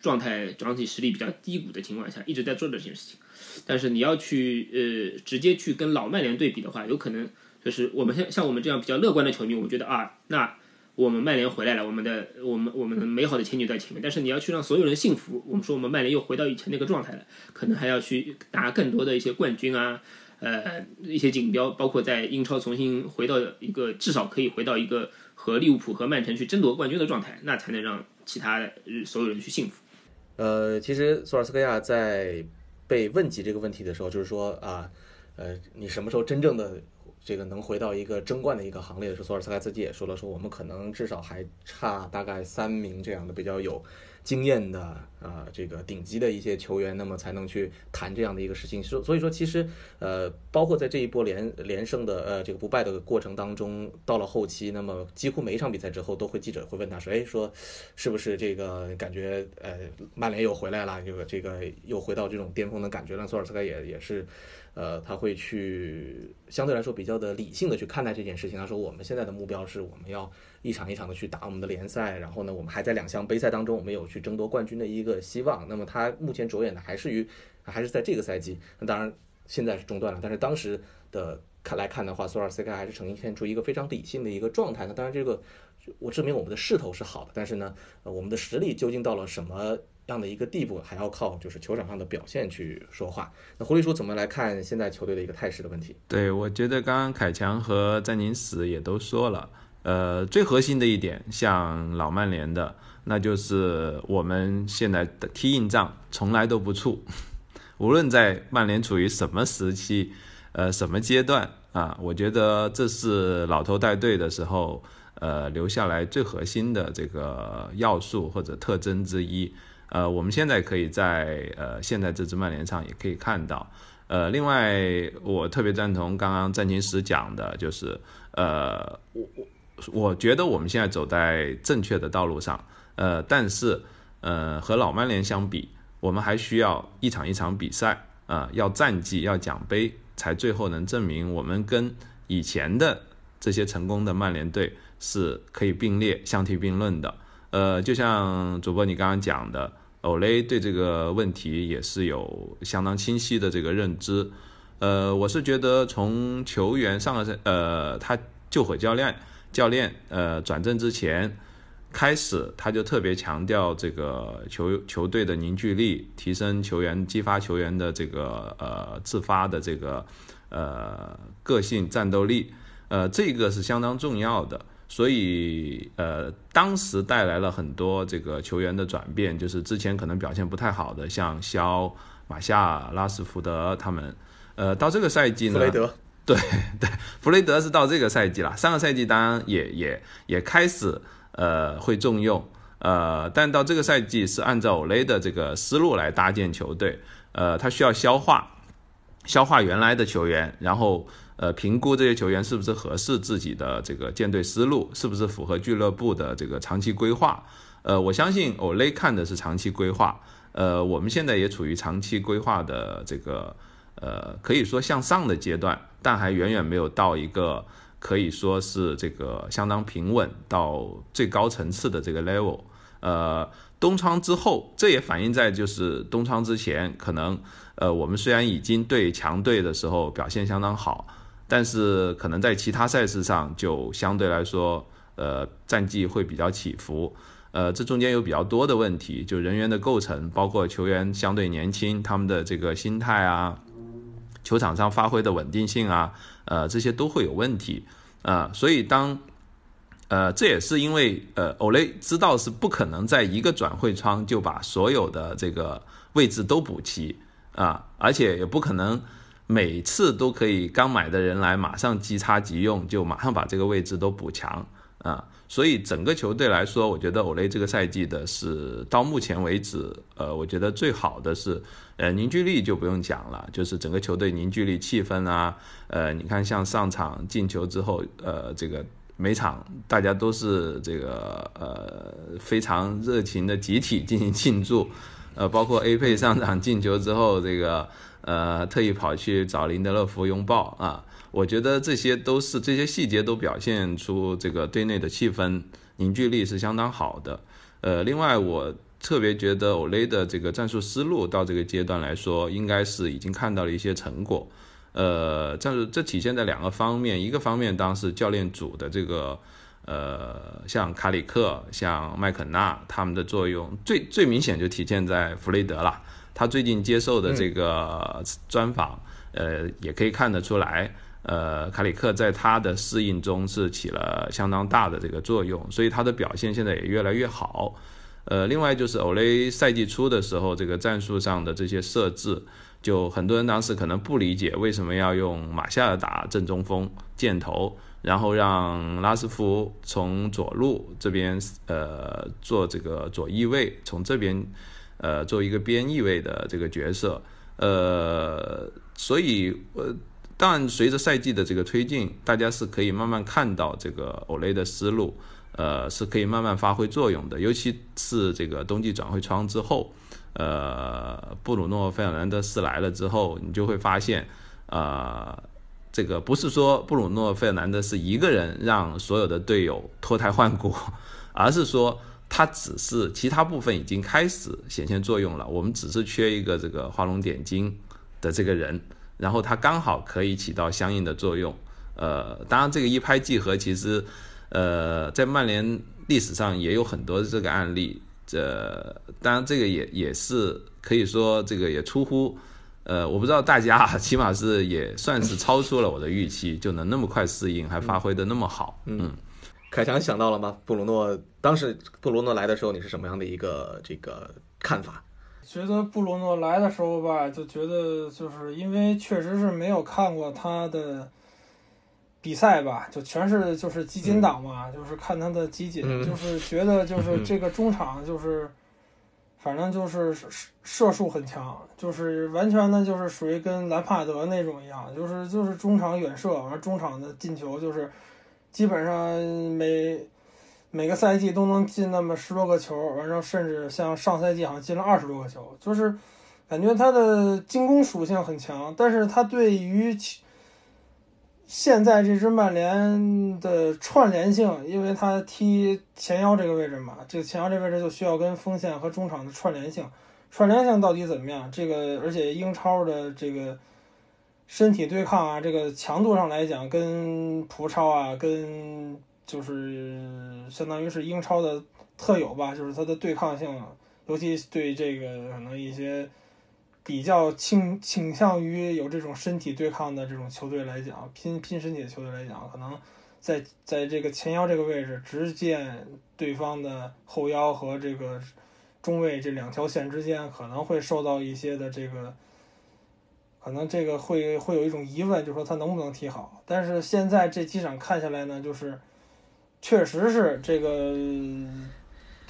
状态、整体实力比较低谷的情况下，一直在做这件事情。但是你要去呃直接去跟老曼联对比的话，有可能就是我们像像我们这样比较乐观的球迷，我们觉得啊，那。我们曼联回来了，我们的我们我们美好的前景在前面。但是你要去让所有人信服，我们说我们曼联又回到以前那个状态了，可能还要去拿更多的一些冠军啊，呃一些锦标，包括在英超重新回到一个至少可以回到一个和利物浦和曼城去争夺冠军的状态，那才能让其他所有人去信服。呃，其实索尔斯克亚在被问及这个问题的时候，就是说啊，呃，你什么时候真正的这个能回到一个争冠的一个行列的时候，索尔斯克亚自己也说了，说我们可能至少还差大概三名这样的比较有。经验的啊，这个顶级的一些球员，那么才能去谈这样的一个事情。所所以说，其实呃，包括在这一波连连胜的呃这个不败的过程当中，到了后期，那么几乎每一场比赛之后，都会记者会问他说，哎，说是不是这个感觉呃曼联又回来了，这个这个又回到这种巅峰的感觉了？索尔斯克也也是。呃，他会去相对来说比较的理性的去看待这件事情。他说，我们现在的目标是我们要一场一场的去打我们的联赛，然后呢，我们还在两项杯赛当中，我们有去争夺冠军的一个希望。那么他目前着眼的还是于，还是在这个赛季。那当然现在是中断了，但是当时的看来看的话，索尔斯克还是呈现出一个非常理性的一个状态。那当然这个我证明我们的势头是好的，但是呢，我们的实力究竟到了什么？这样的一个地步，还要靠就是球场上的表现去说话。那狐狸叔怎么来看现在球队的一个态势的问题？对，我觉得刚刚凯强和詹宁斯也都说了，呃，最核心的一点，像老曼联的，那就是我们现在的踢硬仗从来都不怵，无论在曼联处于什么时期，呃，什么阶段啊，我觉得这是老头带队的时候，呃，留下来最核心的这个要素或者特征之一。呃，我们现在可以在呃现在这支曼联上也可以看到，呃，另外我特别赞同刚刚战琴师讲的，就是呃我我我觉得我们现在走在正确的道路上，呃，但是呃和老曼联相比，我们还需要一场一场比赛啊，要战绩要奖杯，才最后能证明我们跟以前的这些成功的曼联队是可以并列相提并论的。呃，就像主播你刚刚讲的。欧雷对这个问题也是有相当清晰的这个认知，呃，我是觉得从球员上个，呃，他救火教练教练，呃，转正之前开始，他就特别强调这个球球队的凝聚力，提升球员，激发球员的这个呃自发的这个呃个性战斗力，呃，这个是相当重要的。所以，呃，当时带来了很多这个球员的转变，就是之前可能表现不太好的，像肖、马夏、拉什福德他们，呃，到这个赛季呢，弗雷德，对对，弗雷德是到这个赛季了。上个赛季当然也也也开始呃会重用，呃，但到这个赛季是按照欧雷的这个思路来搭建球队，呃，他需要消化消化原来的球员，然后。呃，评估这些球员是不是合适自己的这个建队思路，是不是符合俱乐部的这个长期规划？呃，我相信 Ole 看的是长期规划。呃，我们现在也处于长期规划的这个呃，可以说向上的阶段，但还远远没有到一个可以说是这个相当平稳到最高层次的这个 level。呃，东窗之后，这也反映在就是东窗之前，可能呃，我们虽然已经对强队的时候表现相当好。但是可能在其他赛事上就相对来说，呃，战绩会比较起伏，呃，这中间有比较多的问题，就人员的构成，包括球员相对年轻，他们的这个心态啊，球场上发挥的稳定性啊，呃，这些都会有问题啊。所以当，呃，这也是因为呃，欧雷知道是不可能在一个转会窗就把所有的这个位置都补齐啊，而且也不可能。每次都可以刚买的人来马上即插即用，就马上把这个位置都补强啊！所以整个球队来说，我觉得欧雷这个赛季的是到目前为止，呃，我觉得最好的是，呃，凝聚力就不用讲了，就是整个球队凝聚力、气氛啊，呃，你看像上场进球之后，呃，这个每场大家都是这个呃非常热情的集体进行庆祝，呃，包括 A 配上场进球之后这个。呃，特意跑去找林德勒夫拥抱啊！我觉得这些都是这些细节都表现出这个队内的气氛凝聚力是相当好的。呃，另外我特别觉得欧雷的这个战术思路到这个阶段来说，应该是已经看到了一些成果。呃，战术这体现在两个方面，一个方面当时教练组的这个呃，像卡里克、像麦肯纳他们的作用，最最明显就体现在弗雷德了。他最近接受的这个专访，呃，也可以看得出来，呃，卡里克在他的适应中是起了相当大的这个作用，所以他的表现现在也越来越好。呃，另外就是欧雷赛季初的时候，这个战术上的这些设置，就很多人当时可能不理解为什么要用马夏尔打正中锋箭头，然后让拉斯福从左路这边呃做这个左翼位，从这边呃作为一个边翼位的这个角色，呃，所以呃，当然随着赛季的这个推进，大家是可以慢慢看到这个欧雷的思路。呃，是可以慢慢发挥作用的，尤其是这个冬季转会窗之后，呃，布鲁诺·费尔南德斯来了之后，你就会发现，呃，这个不是说布鲁诺·费尔南德斯一个人让所有的队友脱胎换骨，而是说他只是其他部分已经开始显现作用了，我们只是缺一个这个画龙点睛的这个人，然后他刚好可以起到相应的作用。呃，当然这个一拍即合，其实。呃，在曼联历史上也有很多这个案例，这当然这个也也是可以说这个也出乎，呃，我不知道大家 起码是也算是超出了我的预期，就能那么快适应，还发挥的那么好。嗯，凯强想到了吗？布鲁诺当时布鲁诺来的时候，你是什么样的一个这个看法？觉得布鲁诺来的时候吧，就觉得就是因为确实是没有看过他的。比赛吧，就全是就是集锦党嘛，就是看他的集锦，就是觉得就是这个中场就是，反正就是射射术很强，就是完全的就是属于跟兰帕德那种一样，就是就是中场远射，完中场的进球就是基本上每每个赛季都能进那么十多个球，完后甚至像上赛季好像进了二十多个球，就是感觉他的进攻属性很强，但是他对于。现在这支曼联的串联性，因为他踢前腰这个位置嘛，这个前腰这位置就需要跟锋线和中场的串联性。串联性到底怎么样？这个而且英超的这个身体对抗啊，这个强度上来讲，跟葡超啊，跟就是相当于是英超的特有吧，就是它的对抗性，尤其对这个可能一些。比较倾倾向于有这种身体对抗的这种球队来讲，拼拼身体的球队来讲，可能在在这个前腰这个位置，直接对方的后腰和这个中卫这两条线之间，可能会受到一些的这个，可能这个会会有一种疑问，就说他能不能踢好。但是现在这几场看下来呢，就是确实是这个。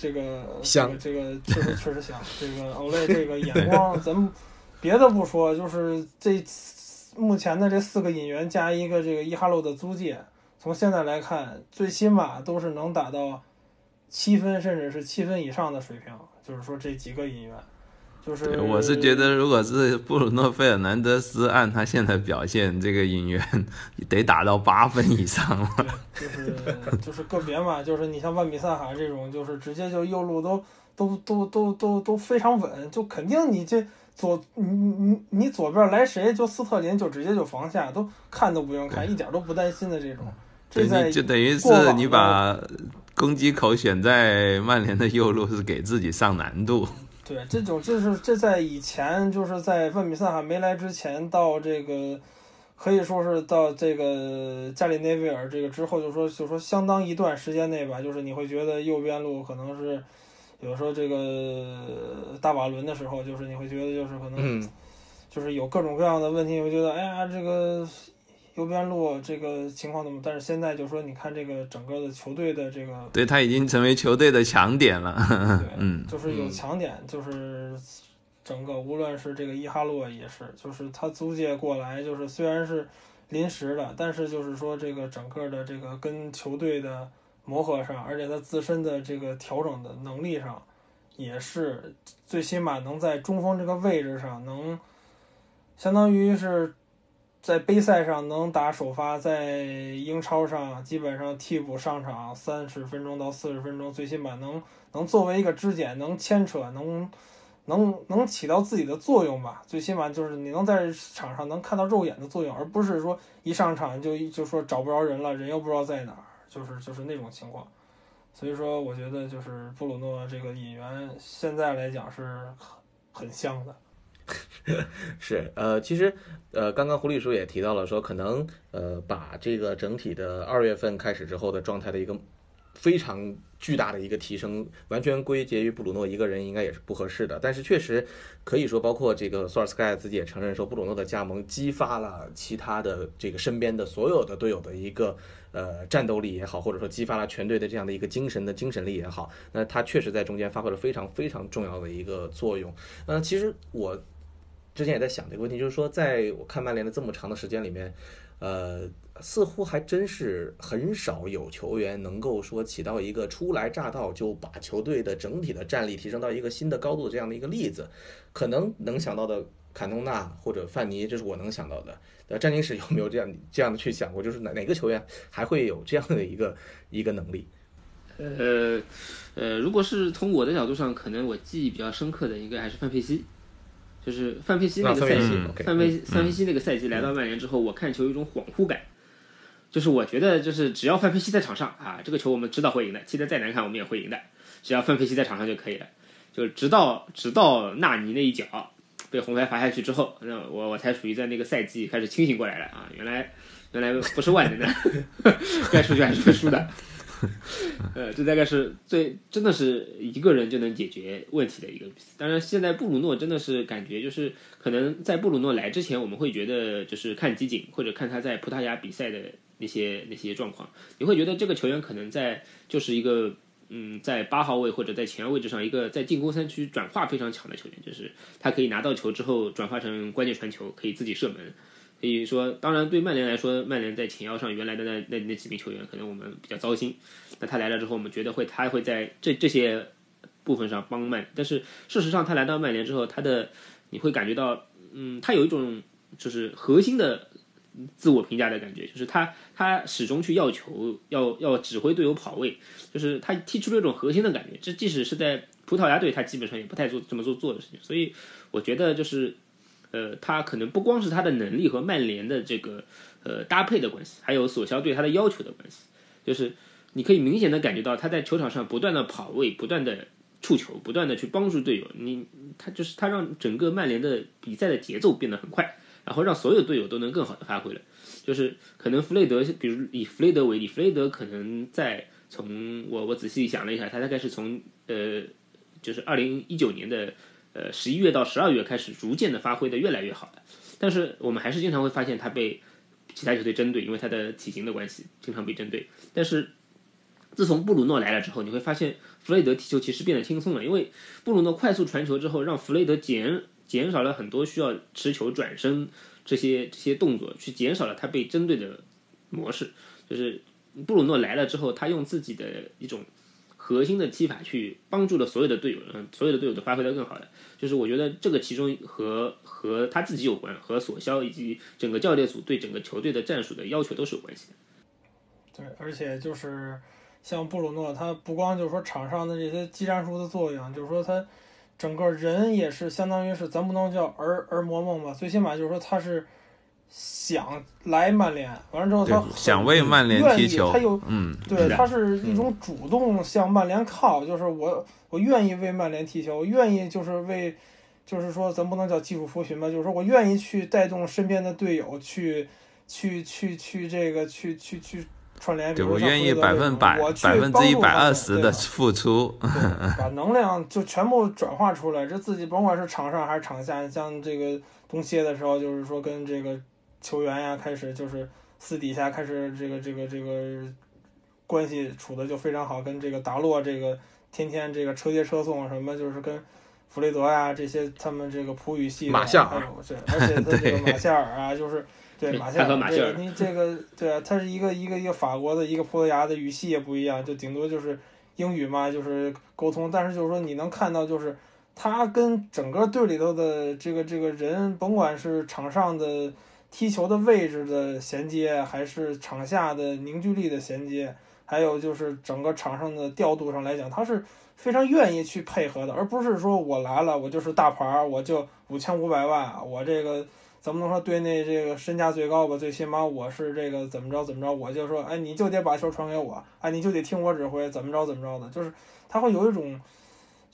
这个香，这个确实确实香。这个欧雷 这个眼光，咱们别的不说，就是这目前的这四个引援加一个这个伊哈洛的租借，从现在来看，最起码都是能达到七分甚至是七分以上的水平。就是说这几个引援。就是，我是觉得，如果是布鲁诺·费尔南德斯按他现在表现，这个引援 得打到八分以上了。就是就是个别嘛，就是你像万比萨卡这种，就是直接就右路都都都都都都非常稳，就肯定你这左你你你左边来谁，就斯特林就直接就防下，都看都不用看，一点都不担心的这种。这在就等于是你把攻击口选在曼联的右路，是给自己上难度。对，这种就是这在以前，就是在万比萨还没来之前，到这个可以说是到这个加里内维尔这个之后，就说就说相当一段时间内吧，就是你会觉得右边路可能是有时候这个大瓦伦的时候，就是你会觉得就是可能就是有各种各样的问题，你会觉得哎呀这个。右边路这个情况怎么？但是现在就说，你看这个整个的球队的这个，对他已经成为球队的强点了。对，嗯，就是有强点，就是整个无论是这个伊哈洛也是，就是他租借过来，就是虽然是临时的，但是就是说这个整个的这个跟球队的磨合上，而且他自身的这个调整的能力上，也是最起码能在中锋这个位置上能，相当于是。在杯赛上能打首发，在英超上基本上替补上场三十分钟到四十分钟，最起码能能作为一个支点，能牵扯，能能能起到自己的作用吧。最起码就是你能在场上能看到肉眼的作用，而不是说一上场就就说找不着人了，人又不知道在哪儿，就是就是那种情况。所以说，我觉得就是布鲁诺这个引援现在来讲是很很香的。是，呃，其实，呃，刚刚胡律师也提到了，说可能，呃，把这个整体的二月份开始之后的状态的一个非常巨大的一个提升，完全归结于布鲁诺一个人，应该也是不合适的。但是确实可以说，包括这个索尔斯盖自己也承认说，布鲁诺的加盟激发了其他的这个身边的所有的队友的一个呃战斗力也好，或者说激发了全队的这样的一个精神的精神力也好，那他确实在中间发挥了非常非常重要的一个作用。呃，其实我。之前也在想这个问题，就是说，在我看曼联的这么长的时间里面，呃，似乎还真是很少有球员能够说起到一个初来乍到就把球队的整体的战力提升到一个新的高度这样的一个例子。可能能想到的，坎通纳或者范尼，这是我能想到的。呃，詹金史有没有这样这样的去想过？就是哪哪个球员还会有这样的一个一个能力？呃呃，如果是从我的角度上，可能我记忆比较深刻的，应该还是范佩西。就是范佩西那个赛季，范佩范佩西那个赛季来到曼联之后，我看球有一种恍惚感，就是我觉得就是只要范佩西在场上啊，这个球我们知道会赢的，踢得再难看我们也会赢的，只要范佩西在场上就可以了。就直到直到纳尼那一脚被红牌罚下去之后，那我我才属于在那个赛季开始清醒过来了啊，原来原来不是万能的，该输就还是会输的。呃，这大概是最真的是一个人就能解决问题的一个。当然，现在布鲁诺真的是感觉就是可能在布鲁诺来之前，我们会觉得就是看集锦或者看他在葡萄牙比赛的那些那些状况，你会觉得这个球员可能在就是一个嗯，在八号位或者在前位置上一个在进攻三区转化非常强的球员，就是他可以拿到球之后转化成关键传球，可以自己射门。可以说，当然对曼联来说，曼联在前腰上原来的那那那几名球员，可能我们比较糟心。那他来了之后，我们觉得会他会在这这些部分上帮曼。但是事实上，他来到曼联之后，他的你会感觉到，嗯，他有一种就是核心的自我评价的感觉，就是他他始终去要求要要指挥队友跑位，就是他踢出了一种核心的感觉。这即使是在葡萄牙队，他基本上也不太做这么做做的事情。所以我觉得就是。呃，他可能不光是他的能力和曼联的这个呃搭配的关系，还有索肖对他的要求的关系。就是你可以明显的感觉到他在球场上不断的跑位，不断的触球，不断的去帮助队友。你他就是他让整个曼联的比赛的节奏变得很快，然后让所有队友都能更好的发挥了。就是可能弗雷德，比如以弗雷德为例，弗雷德可能在从我我仔细想了一下，他大概是从呃就是二零一九年的。呃，十一月到十二月开始逐渐的发挥的越来越好了，但是我们还是经常会发现他被其他球队针对，因为他的体型的关系，经常被针对。但是自从布鲁诺来了之后，你会发现弗雷德踢球其实变得轻松了，因为布鲁诺快速传球之后，让弗雷德减减少了很多需要持球转身这些这些动作，去减少了他被针对的模式。就是布鲁诺来了之后，他用自己的一种。核心的踢法去帮助了所有的队友，嗯，所有的队友都发挥得更好的，就是我觉得这个其中和和他自己有关，和索肖以及整个教练组对整个球队的战术的要求都是有关系的。对，而且就是像布鲁诺，他不光就是说场上的这些技战术的作用，就是说他整个人也是相当于是咱不能叫儿儿魔梦吧，最起码就是说他是。想来曼联，完了之后他想为曼联踢球，他有嗯，对，他是一种主动向曼联靠，就是我我愿意为曼联踢球，我愿意就是为，就是说咱不能叫技术扶贫吧，就是说我愿意去带动身边的队友去去去去这个去去去串联，对我愿意百分百百分之一百二十的 付出，把能量就全部转化出来，这自己甭管是场上还是场下，像这个冬歇的时候，就是说跟这个。球员呀，开始就是私底下开始这个这个这个关系处的就非常好，跟这个达洛这个天天这个车接车送什么，就是跟弗雷德呀这些他们这个葡语系马夏尔，这而且他这个马夏尔啊，就是对马夏尔，对你这个对啊，他是一个一个一个法国的一个葡萄牙的语系也不一样，就顶多就是英语嘛，就是沟通，但是就是说你能看到就是他跟整个队里头的这个这个人，甭管是场上的。踢球的位置的衔接，还是场下的凝聚力的衔接，还有就是整个场上的调度上来讲，他是非常愿意去配合的，而不是说我来了，我就是大牌儿，我就五千五百万，我这个怎么能说队内这个身价最高吧？最起码我是这个怎么着怎么着，我就说，哎，你就得把球传给我，哎，你就得听我指挥，怎么着怎么着的，就是他会有一种。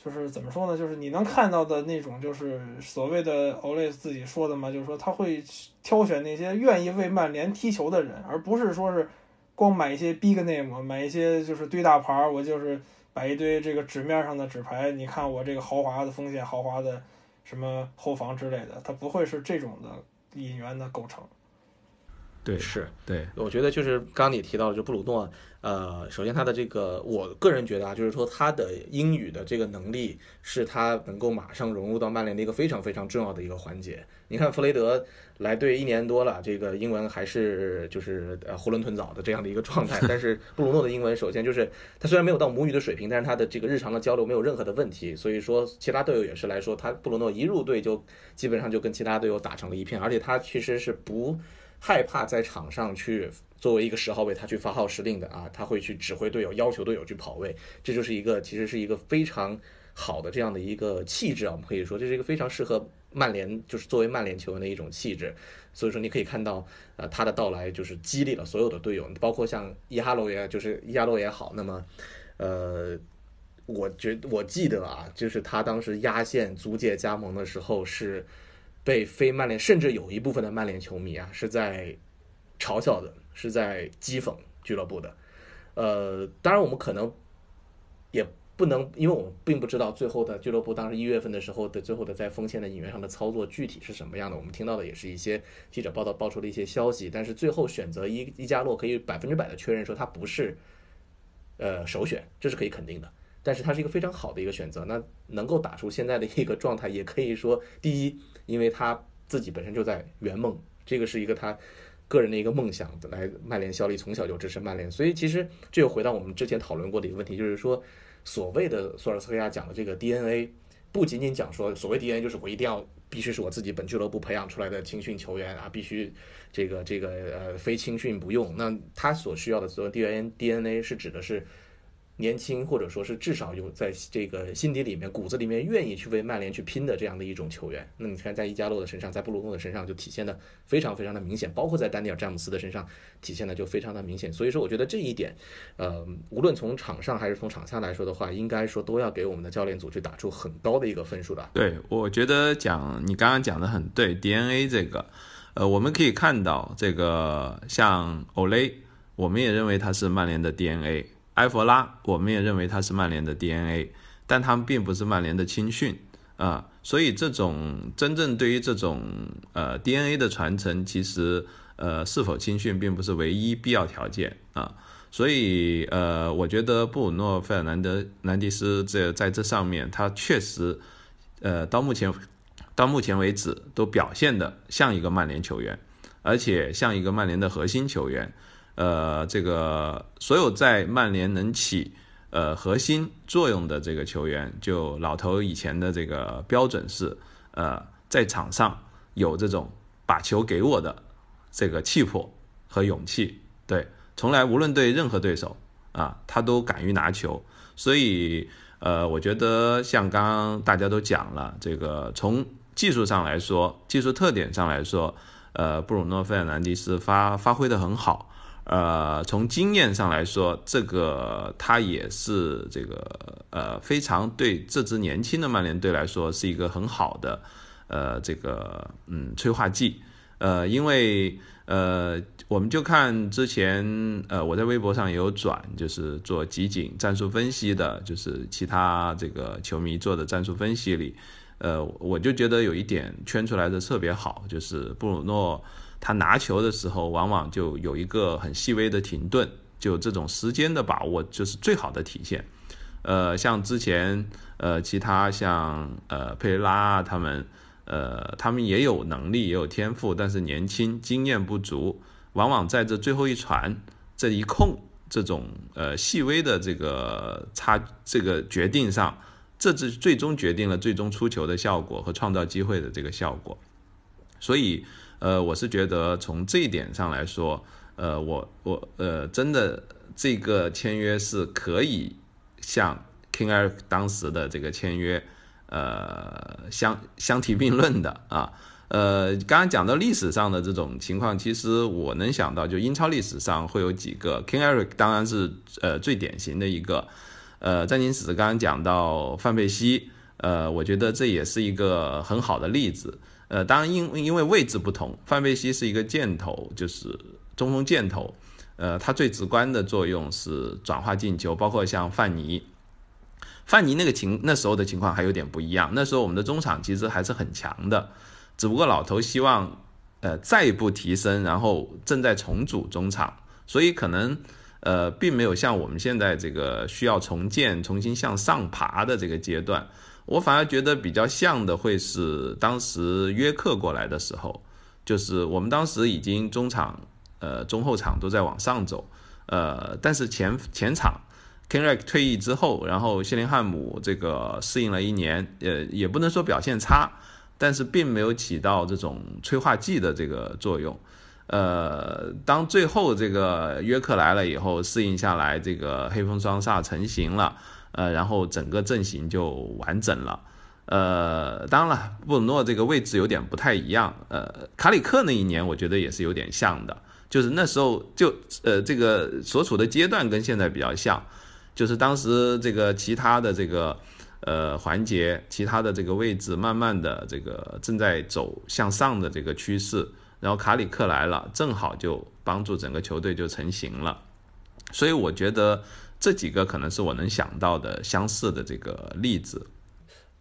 就是怎么说呢？就是你能看到的那种，就是所谓的 Ole 自己说的嘛，就是说他会挑选那些愿意为曼联踢球的人，而不是说是光买一些 big name，买一些就是堆大牌儿，我就是摆一堆这个纸面上的纸牌。你看我这个豪华的锋线、豪华的什么后防之类的，他不会是这种的引援的构成。对，是对，我觉得就是刚刚你提到的，就布鲁诺，呃，首先他的这个，我个人觉得啊，就是说他的英语的这个能力是他能够马上融入到曼联的一个非常非常重要的一个环节。你看弗雷德来队一年多了，这个英文还是就是呃囫囵吞枣的这样的一个状态，但是布鲁诺的英文首先就是他虽然没有到母语的水平，但是他的这个日常的交流没有任何的问题，所以说其他队友也是来说，他布鲁诺一入队就基本上就跟其他队友打成了一片，而且他其实是不。害怕在场上去作为一个十号位，他去发号施令的啊，他会去指挥队友，要求队友去跑位，这就是一个其实是一个非常好的这样的一个气质啊，我们可以说这是一个非常适合曼联，就是作为曼联球员的一种气质。所以说你可以看到，呃，他的到来就是激励了所有的队友，包括像伊哈洛也，就是伊哈洛也好。那么，呃，我觉我记得啊，就是他当时压线租借加盟的时候是。被非曼联，甚至有一部分的曼联球迷啊，是在嘲笑的，是在讥讽俱乐部的。呃，当然我们可能也不能，因为我们并不知道最后的俱乐部当时一月份的时候的最后的在锋线的引援上的操作具体是什么样的。我们听到的也是一些记者报道爆出的一些消息，但是最后选择伊伊加洛可以百分之百的确认说他不是呃首选，这是可以肯定的。但是他是一个非常好的一个选择，那能够打出现在的一个状态，也可以说第一。因为他自己本身就在圆梦，这个是一个他个人的一个梦想，来曼联效力，从小就支持曼联，所以其实这又回到我们之前讨论过的一个问题，就是说所谓的索尔斯克亚讲的这个 DNA，不仅仅讲说所谓 DNA 就是我一定要必须是我自己本俱乐部培养出来的青训球员啊，必须这个这个呃非青训不用，那他所需要的所谓 DNA DNA 是指的是。年轻，或者说是至少有在这个心底里面、骨子里面愿意去为曼联去拼的这样的一种球员。那你看，在伊加洛的身上，在布鲁诺的身上就体现的非常非常的明显，包括在丹尼尔詹姆斯的身上体现的就非常的明显。所以说，我觉得这一点，呃，无论从场上还是从场下来说的话，应该说都要给我们的教练组去打出很高的一个分数的。对，我觉得讲你刚刚讲的很对，DNA 这个，呃，我们可以看到这个像欧雷，我们也认为他是曼联的 DNA。埃弗拉，我们也认为他是曼联的 DNA，但他们并不是曼联的青训啊，所以这种真正对于这种呃 DNA 的传承，其实呃是否青训并不是唯一必要条件啊，所以呃我觉得布鲁诺·费尔南德·南迪斯这在这上面，他确实呃到目前到目前为止都表现的像一个曼联球员，而且像一个曼联的核心球员。呃，这个所有在曼联能起呃核心作用的这个球员，就老头以前的这个标准是，呃，在场上有这种把球给我的这个气魄和勇气，对，从来无论对任何对手啊，他都敢于拿球。所以，呃，我觉得像刚刚大家都讲了，这个从技术上来说，技术特点上来说，呃，布鲁诺·费尔南迪斯发发挥的很好。呃，从经验上来说，这个他也是这个呃非常对这支年轻的曼联队来说是一个很好的呃这个嗯催化剂呃，因为呃我们就看之前呃我在微博上也有转，就是做集锦战术分析的，就是其他这个球迷做的战术分析里，呃我就觉得有一点圈出来的特别好，就是布鲁诺。他拿球的时候，往往就有一个很细微的停顿，就这种时间的把握就是最好的体现。呃，像之前呃其他像呃佩雷拉他们，呃他们也有能力也有天赋，但是年轻经验不足，往往在这最后一传这一控这种呃细微的这个差这个决定上，这是最终决定了最终出球的效果和创造机会的这个效果，所以。呃，我是觉得从这一点上来说，呃，我我呃，真的这个签约是可以像 King Eric 当时的这个签约，呃，相相提并论的啊。呃，刚刚讲到历史上的这种情况，其实我能想到，就英超历史上会有几个 King Eric，当然是呃最典型的一个。呃，詹金史刚刚讲到范佩西，呃，我觉得这也是一个很好的例子。呃，当然因因为位置不同，范佩西是一个箭头，就是中锋箭头，呃，他最直观的作用是转化进球，包括像范尼。范尼那个情那时候的情况还有点不一样，那时候我们的中场其实还是很强的，只不过老头希望呃再一步提升，然后正在重组中场，所以可能呃并没有像我们现在这个需要重建、重新向上爬的这个阶段，我反而觉得比较像的会是当时约克过来的时候，就是我们当时已经中场呃中后场都在往上走，呃但是前前场。k e n r i c 退役之后，然后谢林汉姆这个适应了一年，呃，也不能说表现差，但是并没有起到这种催化剂的这个作用。呃，当最后这个约克来了以后，适应下来，这个黑风双煞成型了，呃，然后整个阵型就完整了。呃，当然了，布鲁诺这个位置有点不太一样。呃，卡里克那一年我觉得也是有点像的，就是那时候就呃这个所处的阶段跟现在比较像。就是当时这个其他的这个呃环节，其他的这个位置，慢慢的这个正在走向上的这个趋势，然后卡里克来了，正好就帮助整个球队就成型了。所以我觉得这几个可能是我能想到的相似的这个例子。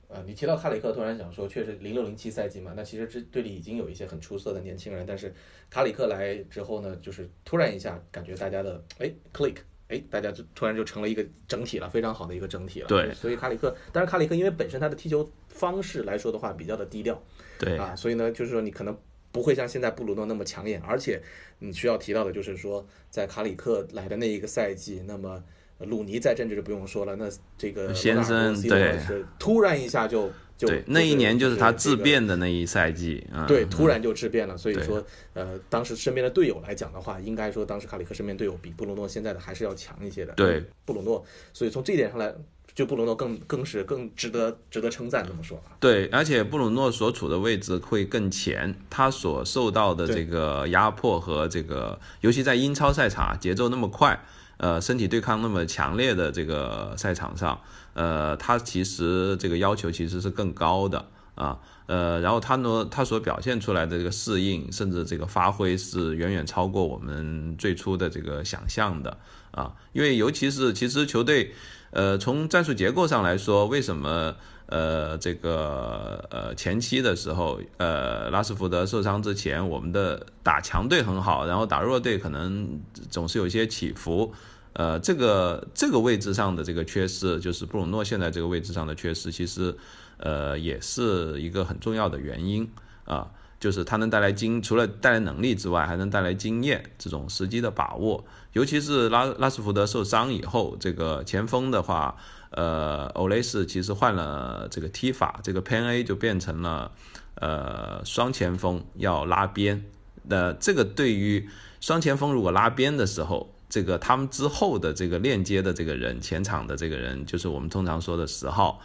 呃，你提到卡里克，突然想说，确实零六零七赛季嘛，那其实这队里已经有一些很出色的年轻人，但是卡里克来之后呢，就是突然一下感觉大家的哎 click。哎，大家就突然就成了一个整体了，非常好的一个整体了。对，所以卡里克，但是卡里克因为本身他的踢球方式来说的话比较的低调，对啊，所以呢，就是说你可能不会像现在布鲁诺那么抢眼，而且你需要提到的就是说，在卡里克来的那一个赛季，那么鲁尼在阵这就不用说了，那这个先生对，突然一下就。就，那一年就是他质变的那一赛季啊，对，突然就质变了。所以说，呃，当时身边的队友来讲的话，应该说当时卡里克身边队友比布鲁诺现在的还是要强一些的。对，布鲁诺，所以从这一点上来，就布鲁诺更更是更值得值得称赞。这么说啊？对，而且布鲁诺所处的位置会更前，他所受到的这个压迫和这个，尤其在英超赛场节奏那么快。呃，身体对抗那么强烈的这个赛场上，呃，他其实这个要求其实是更高的啊，呃，然后他呢，他所表现出来的这个适应，甚至这个发挥是远远超过我们最初的这个想象的啊，因为尤其是其实球队，呃，从战术结构上来说，为什么？呃，这个呃前期的时候，呃拉什福德受伤之前，我们的打强队很好，然后打弱队可能总是有些起伏。呃，这个这个位置上的这个缺失，就是布鲁诺现在这个位置上的缺失，其实呃也是一个很重要的原因啊，就是他能带来经，除了带来能力之外，还能带来经验，这种时机的把握。尤其是拉拉什福德受伤以后，这个前锋的话。呃，欧雷斯其实换了这个踢法，这个 Pen A 就变成了呃双前锋要拉边。那这个对于双前锋如果拉边的时候，这个他们之后的这个链接的这个人，前场的这个人，就是我们通常说的十号，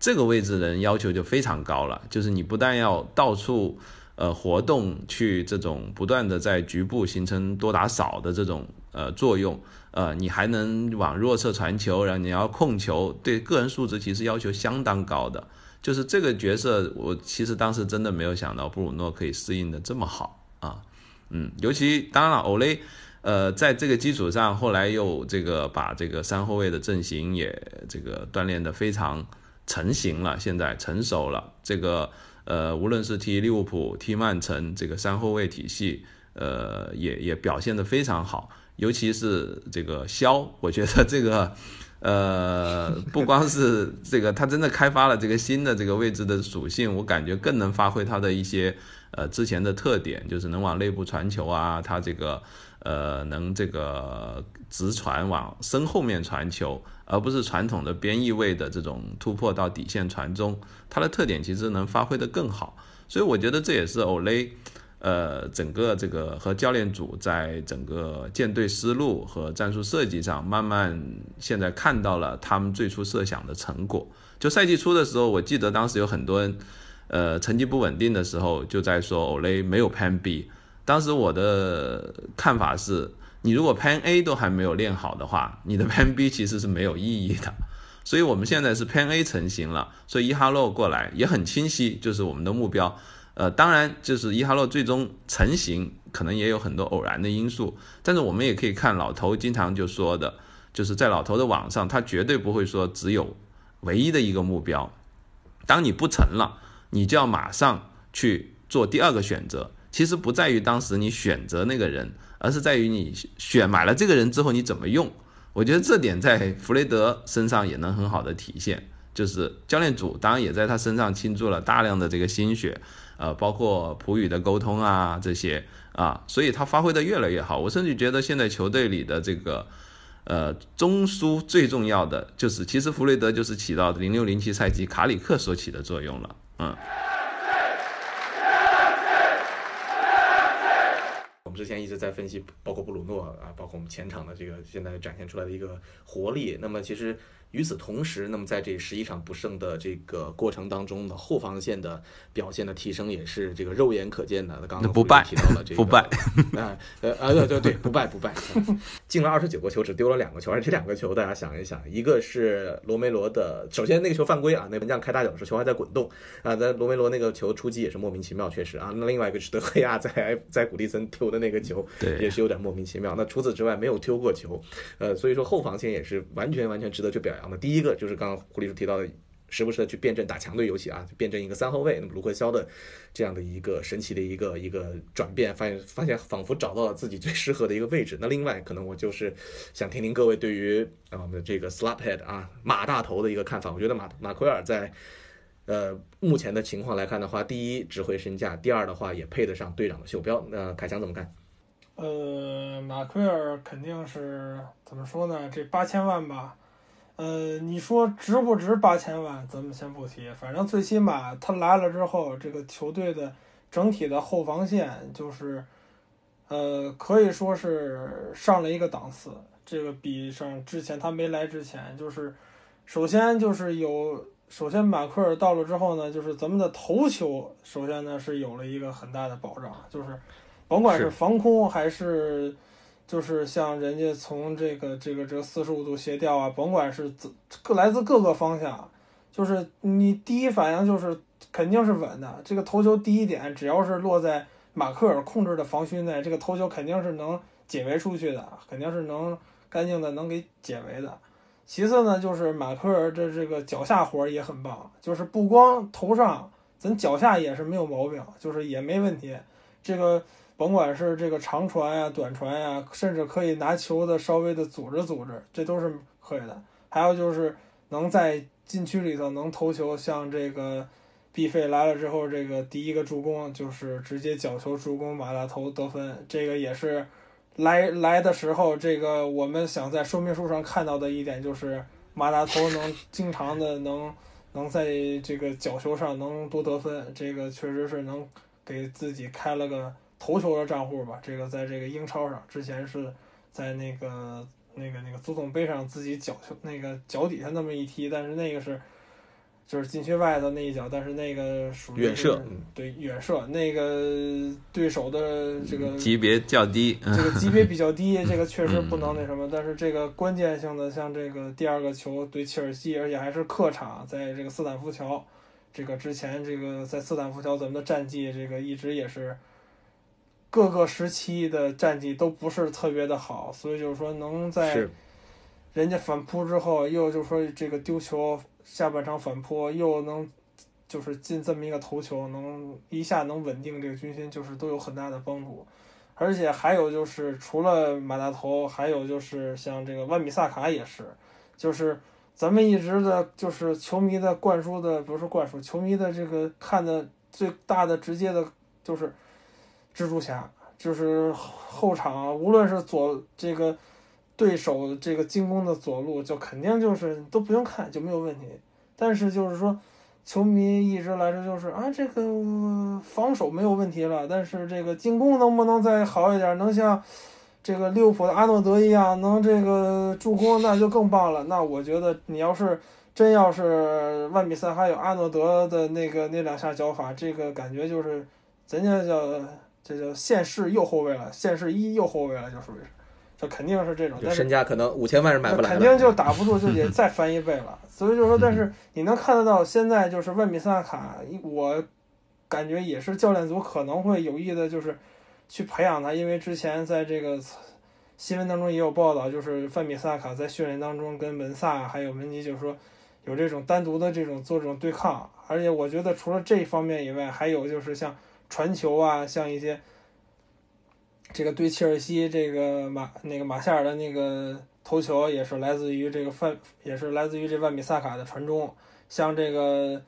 这个位置的人要求就非常高了。就是你不但要到处呃活动，去这种不断的在局部形成多打少的这种呃作用。呃，你还能往弱侧传球，然后你要控球，对个人素质其实要求相当高的。就是这个角色，我其实当时真的没有想到布鲁诺可以适应的这么好啊。嗯，尤其当然了，欧雷，呃，在这个基础上，后来又这个把这个三后卫的阵型也这个锻炼的非常成型了，现在成熟了。这个呃，无论是踢利物浦、踢曼城，这个三后卫体系，呃，也也表现的非常好。尤其是这个肖，我觉得这个，呃，不光是这个，他真的开发了这个新的这个位置的属性，我感觉更能发挥他的一些呃之前的特点，就是能往内部传球啊，他这个呃能这个直传往身后面传球，而不是传统的边翼位的这种突破到底线传中，他的特点其实能发挥的更好，所以我觉得这也是 Olay。呃，整个这个和教练组在整个舰队思路和战术设计上，慢慢现在看到了他们最初设想的成果。就赛季初的时候，我记得当时有很多人，呃，成绩不稳定的时候，就在说欧雷没有 Plan B。当时我的看法是，你如果 Plan A 都还没有练好的话，你的 Plan B 其实是没有意义的所以我们现在是 Plan A 成型了，所以伊哈洛过来也很清晰，就是我们的目标。呃，当然就是伊哈洛最终成型，可能也有很多偶然的因素，但是我们也可以看老头经常就说的，就是在老头的网上，他绝对不会说只有唯一的一个目标。当你不成了，你就要马上去做第二个选择。其实不在于当时你选择那个人，而是在于你选买了这个人之后你怎么用。我觉得这点在弗雷德身上也能很好的体现，就是教练组当然也在他身上倾注了大量的这个心血，呃，包括普语的沟通啊这些啊，所以他发挥的越来越好。我甚至觉得现在球队里的这个。呃，中枢最重要的就是，其实弗雷德就是起到零六零七赛季卡里克所起的作用了，嗯。我们之前一直在分析，包括布鲁诺啊，包括我们前场的这个现在展现出来的一个活力。那么其实。与此同时，那么在这十一场不胜的这个过程当中呢，后防线的表现的提升也是这个肉眼可见的。那刚刚不败提到了这个 不败啊 呃啊对对对不败不败，进了二十九个球，只丢了两个球，而这两个球大家想一想，一个是罗梅罗的，首先那个球犯规啊，那门将开大脚的时候球还在滚动啊，在罗梅罗那个球出击也是莫名其妙，确实啊。那另外一个是德赫亚在在古蒂森丢的那个球，对，也是有点莫名其妙。那除此之外没有丢过球，呃，所以说后防线也是完全完全值得去表扬。那第一个就是刚刚胡律师提到的，时不时的去辩证打强队游戏啊，辩证一个三后卫。那么卢克肖的这样的一个神奇的一个一个转变，发现发现仿佛找到了自己最适合的一个位置。那另外，可能我就是想听听各位对于啊我们的这个 slaphead 啊马大头的一个看法。我觉得马马奎尔在呃目前的情况来看的话，第一值回身价，第二的话也配得上队长的袖标。那凯强怎么看？呃，马奎尔肯定是怎么说呢？这八千万吧。呃，你说值不值八千万？咱们先不提，反正最起码他来了之后，这个球队的整体的后防线就是，呃，可以说是上了一个档次。这个比上之前他没来之前，就是首先就是有，首先马奎尔到了之后呢，就是咱们的头球，首先呢是有了一个很大的保障，就是甭管是防空还是。就是像人家从这个这个这个四十五度斜吊啊，甭管是各来自各个方向，就是你第一反应就是肯定是稳的。这个头球第一点，只要是落在马克尔控制的防区内，这个头球肯定是能解围出去的，肯定是能干净的能给解围的。其次呢，就是马克尔的这个脚下活也很棒，就是不光头上，咱脚下也是没有毛病，就是也没问题。这个。甭管是这个长传呀、短传呀，甚至可以拿球的稍微的组织组织，这都是可以的。还有就是能在禁区里头能投球，像这个毕费来了之后，这个第一个助攻就是直接角球助攻马大头得分，这个也是来来的时候，这个我们想在说明书上看到的一点就是马大头能经常的能能在这个角球上能多得分，这个确实是能给自己开了个。头球的账户吧，这个在这个英超上，之前是在那个那个那个足总杯上自己脚球那个脚底下那么一踢，但是那个是就是禁区外的那一脚，但是那个属于远射，对远射，那个对手的这个级别较低，这个级别比较低，这个确实不能那什么，但是这个关键性的像这个第二个球对切尔西，而且还是客场，在这个斯坦福桥，这个之前这个在斯坦福桥咱们的战绩这个一直也是。各个时期的战绩都不是特别的好，所以就是说能在人家反扑之后，又就是说这个丢球，下半场反扑又能就是进这么一个头球，能一下能稳定这个军心，就是都有很大的帮助。而且还有就是除了马大头，还有就是像这个万米萨卡也是，就是咱们一直的就是球迷的灌输的不是灌输，球迷的这个看的最大的直接的就是。蜘蛛侠就是后场，无论是左这个对手这个进攻的左路，就肯定就是都不用看就没有问题。但是就是说，球迷一直来说就是啊，这个防守没有问题了，但是这个进攻能不能再好一点？能像这个利物浦的阿诺德一样，能这个助攻那就更棒了。那我觉得你要是真要是万比赛还有阿诺德的那个那两下脚法，这个感觉就是人家叫。这叫现世右后卫了，现世一右后卫了，就属于是，这肯定是这种，身价可能五千万是买不来肯定就打不住，就得再翻一倍了。所以就是说，但是你能看得到，现在就是万比萨卡，我感觉也是教练组可能会有意的，就是去培养他，因为之前在这个新闻当中也有报道，就是范比萨卡在训练当中跟门萨还有门尼，就是说有这种单独的这种做这种对抗，而且我觉得除了这一方面以外，还有就是像传球啊，像一些。这个对切尔西这个马那个马夏尔的那个头球也是来自于这个范，也是来自于这万比萨卡的传中。像这个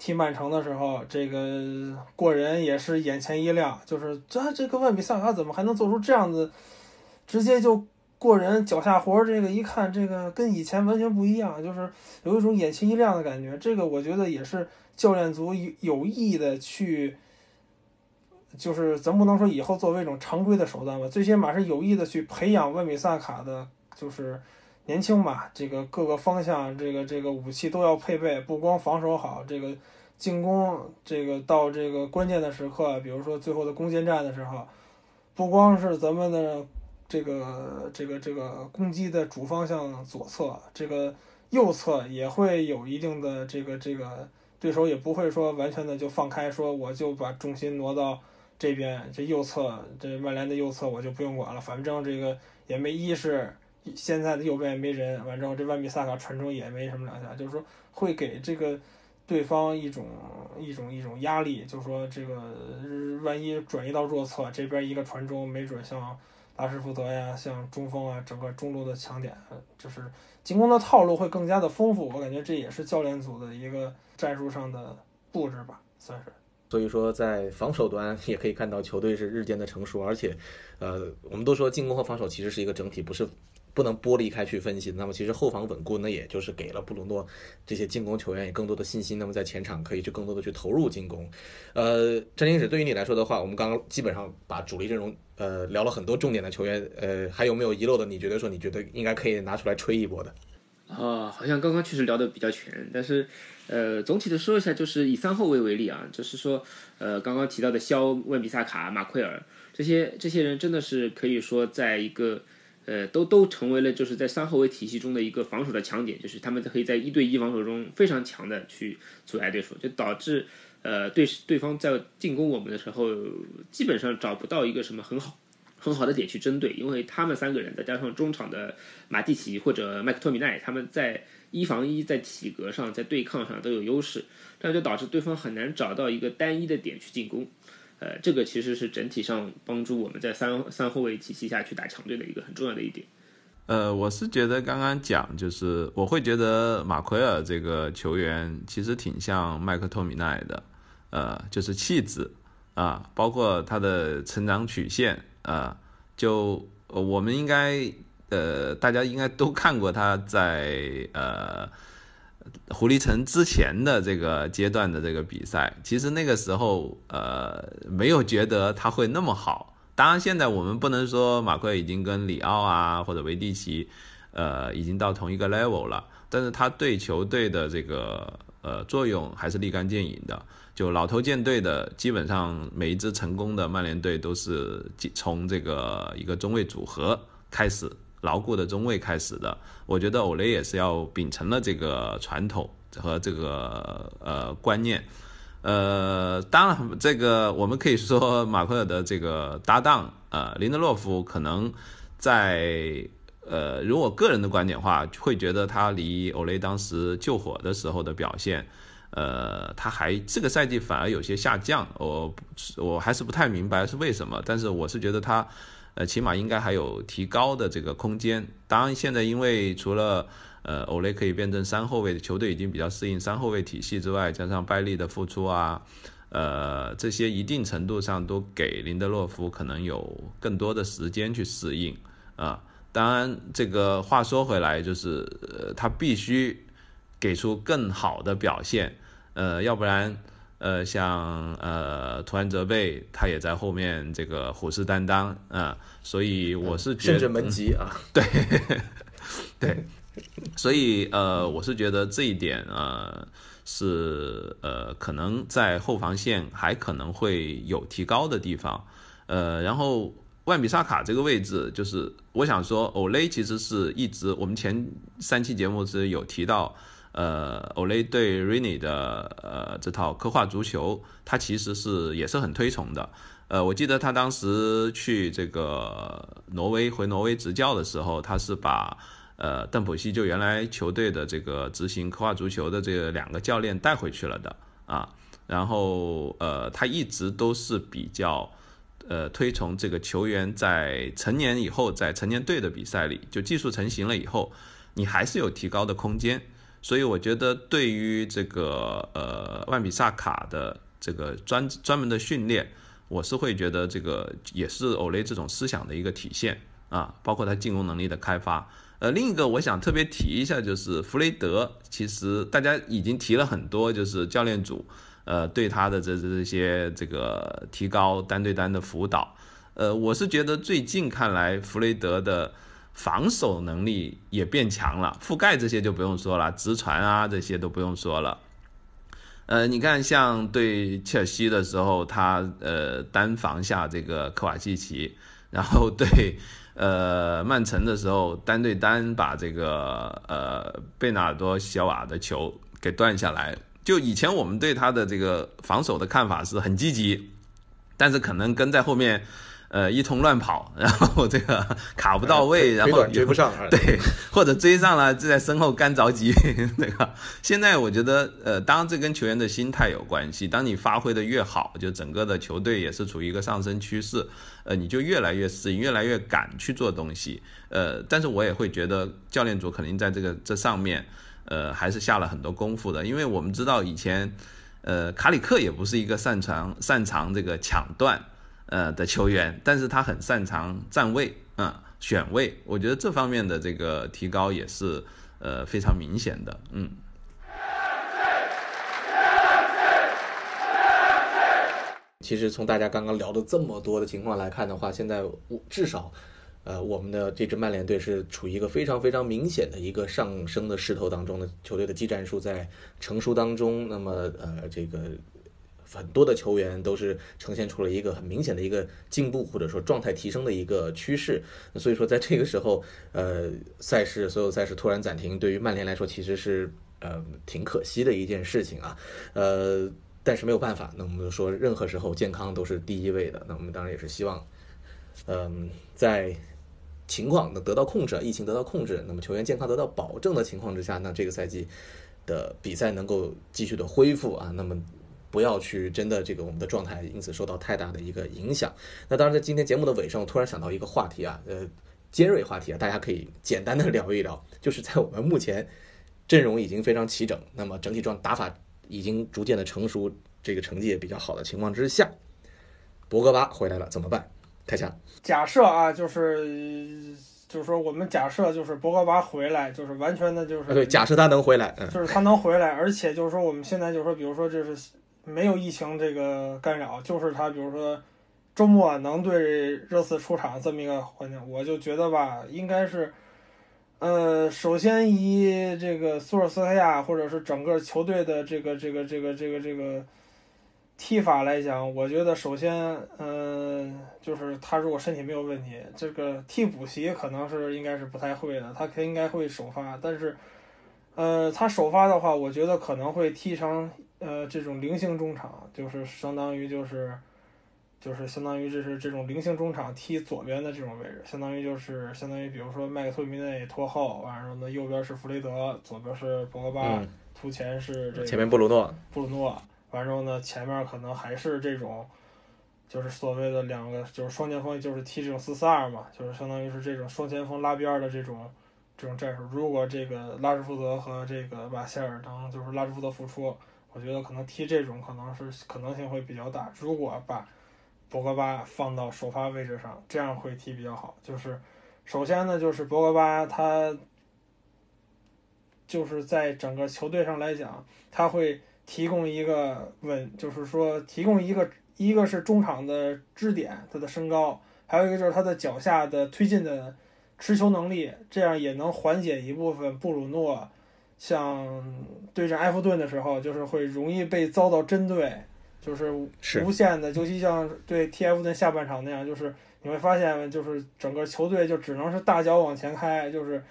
踢曼城的时候，这个过人也是眼前一亮，就是这这个万比萨卡怎么还能做出这样子，直接就过人脚下活？这个一看，这个跟以前完全不一样，就是有一种眼前一亮的感觉。这个我觉得也是教练组有有意的去。就是咱不能说以后作为一种常规的手段吧，最起码是有意的去培养万比萨卡的，就是年轻嘛，这个各个方向，这个这个武器都要配备，不光防守好，这个进攻，这个到这个关键的时刻，比如说最后的攻坚战的时候，不光是咱们的这个这个这个攻击的主方向左侧，这个右侧也会有一定的这个这个对手也不会说完全的就放开，说我就把重心挪到。这边这右侧，这曼联的右侧我就不用管了，反正这个也没一是现在的右边也没人，反正这万比萨卡传中也没什么两下，就是说会给这个对方一种一种一种压力，就是说这个万一转移到弱侧，这边一个传中，没准像拉什福德呀，像中锋啊，整个中路的强点，就是进攻的套路会更加的丰富。我感觉这也是教练组的一个战术上的布置吧，算是。所以说，在防守端也可以看到球队是日渐的成熟，而且，呃，我们都说进攻和防守其实是一个整体，不是不能剥离开去分析。那么，其实后防稳固，那也就是给了布鲁诺这些进攻球员也更多的信心。那么，在前场可以去更多的去投入进攻。呃，詹金史，对于你来说的话，我们刚刚基本上把主力阵容呃聊了很多重点的球员，呃，还有没有遗漏的？你觉得说你觉得应该可以拿出来吹一波的？啊，好像刚刚确实聊的比较全，但是。呃，总体的说一下，就是以三后卫为例啊，就是说，呃，刚刚提到的肖、温比萨卡、马奎尔这些这些人，真的是可以说在一个，呃，都都成为了就是在三后卫体系中的一个防守的强点，就是他们可以在一对一防守中非常强的去阻碍对手，就导致呃对对方在进攻我们的时候，基本上找不到一个什么很好很好的点去针对，因为他们三个人再加上中场的马蒂奇或者麦克托米奈，他们在。一防一在体格上，在对抗上都有优势，这样就导致对方很难找到一个单一的点去进攻。呃，这个其实是整体上帮助我们在三三后卫体系下去打强队的一个很重要的一点。呃，我是觉得刚刚讲就是我会觉得马奎尔这个球员其实挺像麦克托米奈的，呃，就是气质啊，包括他的成长曲线啊，就我们应该。呃，大家应该都看过他在呃狐狸城之前的这个阶段的这个比赛。其实那个时候，呃，没有觉得他会那么好。当然，现在我们不能说马奎已经跟里奥啊或者维蒂奇，呃，已经到同一个 level 了。但是他对球队的这个呃作用还是立竿见影的。就老头舰队的，基本上每一支成功的曼联队都是从这个一个中卫组合开始。牢固的中卫开始的，我觉得欧雷也是要秉承了这个传统和这个呃观念，呃，当然这个我们可以说 马奎尔的这个搭档呃林德洛夫可能在呃，如果个人的观点话，会觉得他离欧雷当时救火的时候的表现，呃，他还这个赛季反而有些下降，我我还是不太明白是为什么，但是我是觉得他。呃，起码应该还有提高的这个空间。当然，现在因为除了呃欧雷可以变成三后卫，球队已经比较适应三后卫体系之外，加上拜利的付出啊，呃，这些一定程度上都给林德洛夫可能有更多的时间去适应啊。当然，这个话说回来，就是呃他必须给出更好的表现，呃，要不然。呃，像呃，图安泽贝他也在后面这个虎视眈眈啊，所以我是觉得，甚至门吉啊，对对，所以呃，我是觉得这一点呃是呃可能在后防线还可能会有提高的地方，呃，然后万比萨卡这个位置，就是我想说，欧雷其实是一直我们前三期节目是有提到，呃，，Olay 对 Rini 的呃这套科画足球，他其实是也是很推崇的。呃，我记得他当时去这个挪威回挪威执教的时候，他是把呃邓普西就原来球队的这个执行科画足球的这个两个教练带回去了的啊。然后呃，他一直都是比较。呃，推崇这个球员在成年以后，在成年队的比赛里，就技术成型了以后，你还是有提高的空间。所以我觉得，对于这个呃万比萨卡的这个专专门的训练，我是会觉得这个也是欧雷这种思想的一个体现啊，包括他进攻能力的开发。呃，另一个我想特别提一下，就是弗雷德，其实大家已经提了很多，就是教练组。呃，对他的这这些这个提高单对单的辅导，呃，我是觉得最近看来，弗雷德的防守能力也变强了，覆盖这些就不用说了，直传啊这些都不用说了。呃，你看像对切尔西的时候，他呃单防下这个科瓦契奇，然后对呃曼城的时候单对单把这个呃贝纳尔多小瓦的球给断下来。就以前我们对他的这个防守的看法是很积极，但是可能跟在后面，呃，一通乱跑，然后这个 卡不到位，然后追不上，对，或者追上了就在身后干着急，那个。现在我觉得，呃，当然这跟球员的心态有关系。当你发挥的越好，就整个的球队也是处于一个上升趋势，呃，你就越来越适应，越来越敢去做东西。呃，但是我也会觉得教练组肯定在这个这上面。呃，还是下了很多功夫的，因为我们知道以前，呃，卡里克也不是一个擅长擅长这个抢断，呃的球员，但是他很擅长站位，嗯，选位，我觉得这方面的这个提高也是呃非常明显的，嗯。其实从大家刚刚聊的这么多的情况来看的话，现在我至少。呃，我们的这支曼联队是处于一个非常非常明显的一个上升的势头当中的，球队的技战术在成熟当中。那么，呃，这个很多的球员都是呈现出了一个很明显的一个进步，或者说状态提升的一个趋势。所以说，在这个时候，呃，赛事所有赛事突然暂停，对于曼联来说其实是呃挺可惜的一件事情啊。呃，但是没有办法，那我们就说任何时候健康都是第一位的。那我们当然也是希望，嗯，在情况能得到控制，疫情得到控制，那么球员健康得到保证的情况之下，那这个赛季的比赛能够继续的恢复啊，那么不要去真的这个我们的状态因此受到太大的一个影响。那当然，在今天节目的尾声，我突然想到一个话题啊，呃，尖锐话题啊，大家可以简单的聊一聊，就是在我们目前阵容已经非常齐整，那么整体状打法已经逐渐的成熟，这个成绩也比较好的情况之下，博格巴回来了怎么办？开枪。假设啊，就是就是说，我们假设就是博格巴回来，就是完全的，就是对，假设他能回来，就是他能回来，而且就是说，我们现在就是说，比如说这是没有疫情这个干扰，就是他比如说周末能对热刺出场这么一个环境，我就觉得吧，应该是呃，首先以这个苏尔斯克亚或者是整个球队的这个这个这个这个这个。踢法来讲，我觉得首先，嗯，就是他如果身体没有问题，这个替补席可能是应该是不太会的，他应该会首发。但是，呃，他首发的话，我觉得可能会踢成呃这种菱形中场，就是相当于就是就是相当于这是这种菱形中场踢左边的这种位置，相当于就是相当于比如说麦克托米内拖后，完了呢右边是弗雷德，左边是博格巴，突前是这前面布鲁诺，布鲁诺。完之后呢，前面可能还是这种，就是所谓的两个，就是双前锋，就是踢这种四四二嘛，就是相当于是这种双前锋拉边的这种这种战术。如果这个拉什福德和这个瓦塞尔能就是拉什福德复出，我觉得可能踢这种可能是可能性会比较大。如果把博格巴放到首发位置上，这样会踢比较好。就是首先呢，就是博格巴他就是在整个球队上来讲，他会。提供一个稳，就是说提供一个，一个是中场的支点，他的身高，还有一个就是他的脚下的推进的持球能力，这样也能缓解一部分布鲁诺像对阵埃弗顿的时候，就是会容易被遭到针对，就是是无限的，尤其像对 TF 顿下半场那样，就是你会发现，就是整个球队就只能是大脚往前开，就是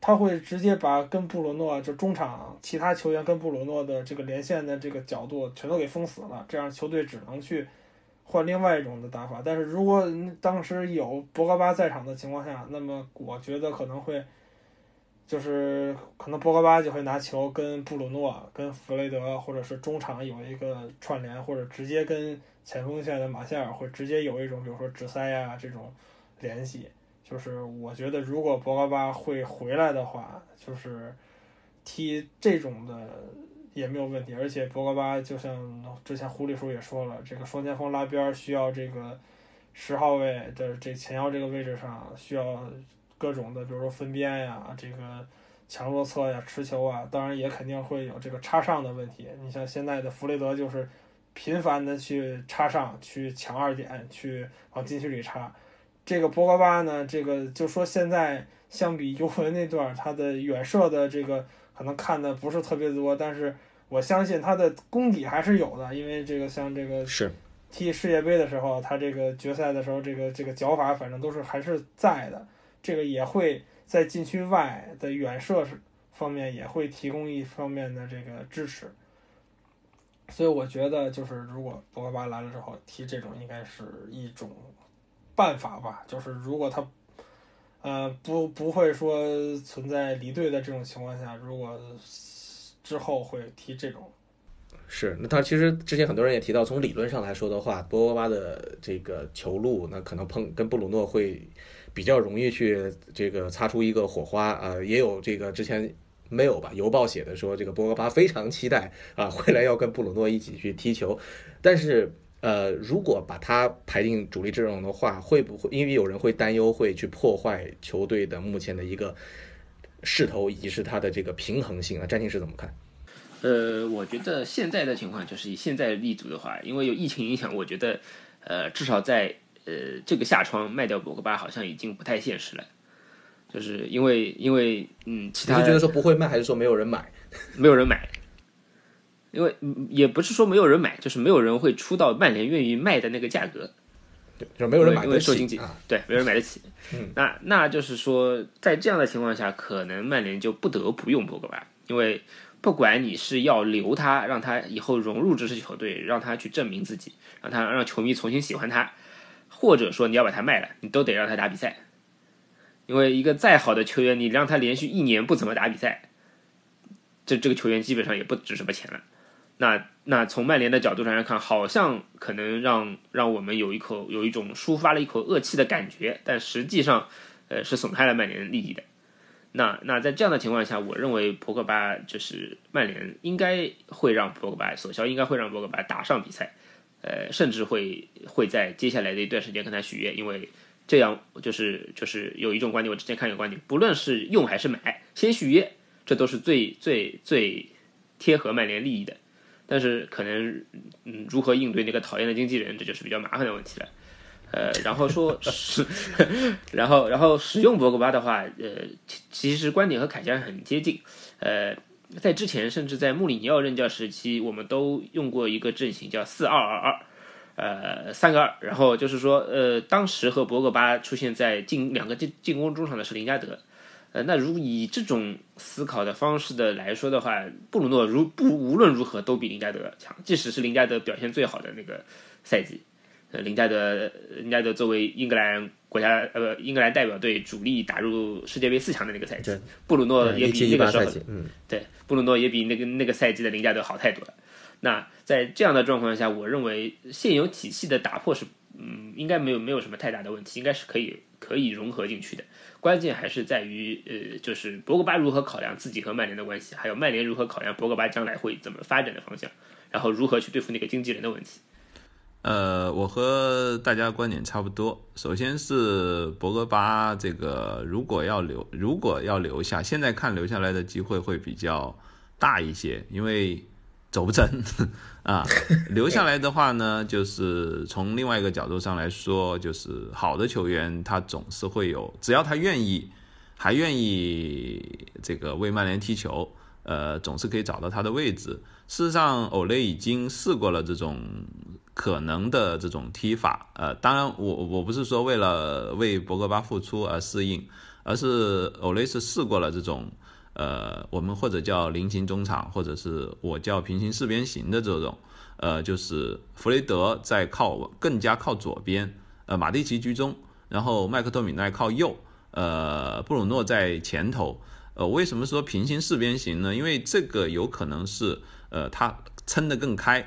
他会直接把跟布鲁诺就中场其他球员跟布鲁诺的这个连线的这个角度全都给封死了，这样球队只能去换另外一种的打法。但是如果当时有博格巴在场的情况下，那么我觉得可能会。就是可能博格巴就会拿球跟布鲁诺、跟弗雷德，或者是中场有一个串联，或者直接跟前锋线的马夏尔会直接有一种，比如说直塞呀这种联系。就是我觉得如果博格巴会回来的话，就是踢这种的也没有问题。而且博格巴就像之前胡里叔也说了，这个双前锋拉边需要这个十号位的这前腰这个位置上需要。各种的，比如说分边呀，这个强弱侧呀，持球啊，当然也肯定会有这个插上的问题。你像现在的弗雷德就是频繁的去插上去抢二点，去往禁区里插。这个博格巴呢，这个就说现在相比尤文那段，他的远射的这个可能看的不是特别多，但是我相信他的功底还是有的，因为这个像这个是踢世界杯的时候，他这个决赛的时候，这个这个脚法反正都是还是在的。这个也会在禁区外的远射方面也会提供一方面的这个支持，所以我觉得就是如果博格巴来了之后踢这种应该是一种办法吧，就是如果他呃不不会说存在离队的这种情况下，如果之后会踢这种，是那他其实之前很多人也提到，从理论上来说的话，博格巴的这个球路那可能碰跟布鲁诺会。比较容易去这个擦出一个火花啊，也有这个之前没有吧？邮报写的说，这个博格巴非常期待啊，未来要跟布鲁诺一起去踢球。但是呃，如果把他排进主力阵容的话，会不会因为有人会担忧会去破坏球队的目前的一个势头以及是他的这个平衡性啊？詹青是怎么看？呃，我觉得现在的情况就是以现在立足的话，因为有疫情影响，我觉得呃，至少在。呃，这个下窗卖掉博格巴好像已经不太现实了，就是因为因为嗯，其他觉得说不会卖，还是说没有人买？没有人买，因为也不是说没有人买，就是没有人会出到曼联愿意卖的那个价格，对就没有人买得起啊，对，没有人买得起。嗯，那那就是说，在这样的情况下，可能曼联就不得不用博格巴，因为不管你是要留他，让他以后融入这支球队，让他去证明自己，让他让球迷重新喜欢他。或者说你要把他卖了，你都得让他打比赛，因为一个再好的球员，你让他连续一年不怎么打比赛，这这个球员基本上也不值什么钱了。那那从曼联的角度上来看，好像可能让让我们有一口有一种抒发了一口恶气的感觉，但实际上，呃，是损害了曼联利益的。那那在这样的情况下，我认为博格巴就是曼联应该会让博格巴，索肖应该会让博格巴打上比赛。呃，甚至会会在接下来的一段时间跟他续约，因为这样就是就是有一种观点，我之前看一个观点，不论是用还是买，先续约，这都是最最最贴合曼联利益的。但是可能嗯，如何应对那个讨厌的经纪人，这就是比较麻烦的问题了。呃，然后说 是，然后然后使用博格巴的话，呃，其实观点和凯佳很接近，呃。在之前，甚至在穆里尼奥任教时期，我们都用过一个阵型，叫四二二二，呃，三个二。然后就是说，呃，当时和博格巴出现在进两个进进攻中场的是林加德，呃，那如以这种思考的方式的来说的话，布鲁诺如不无论如何都比林加德强，即使是林加德表现最好的那个赛季。呃，林加德，林加德作为英格兰国家呃英格兰代表队主力打入世界杯四强的那个赛季，布鲁诺也比那个时候，嗯，对，布鲁诺也比那个那个赛季的林加德好太多了。那在这样的状况下，我认为现有体系的打破是，嗯，应该没有没有什么太大的问题，应该是可以可以融合进去的。关键还是在于，呃，就是博格巴如何考量自己和曼联的关系，还有曼联如何考量博格巴将来会怎么发展的方向，然后如何去对付那个经纪人的问题。呃，我和大家观点差不多。首先是博格巴这个，如果要留，如果要留下，现在看留下来的机会会比较大一些，因为走不成 啊。留下来的话呢，就是从另外一个角度上来说，就是好的球员他总是会有，只要他愿意，还愿意这个为曼联踢球，呃，总是可以找到他的位置。事实上，欧雷已经试过了这种可能的这种踢法。呃，当然，我我不是说为了为博格巴付出而适应，而是欧雷是试过了这种，呃，我们或者叫菱形中场，或者是我叫平行四边形的这种，呃，就是弗雷德在靠更加靠左边，呃，马蒂奇居中，然后麦克托米奈靠右，呃，布鲁诺在前头。呃，为什么说平行四边形呢？因为这个有可能是，呃，他撑得更开。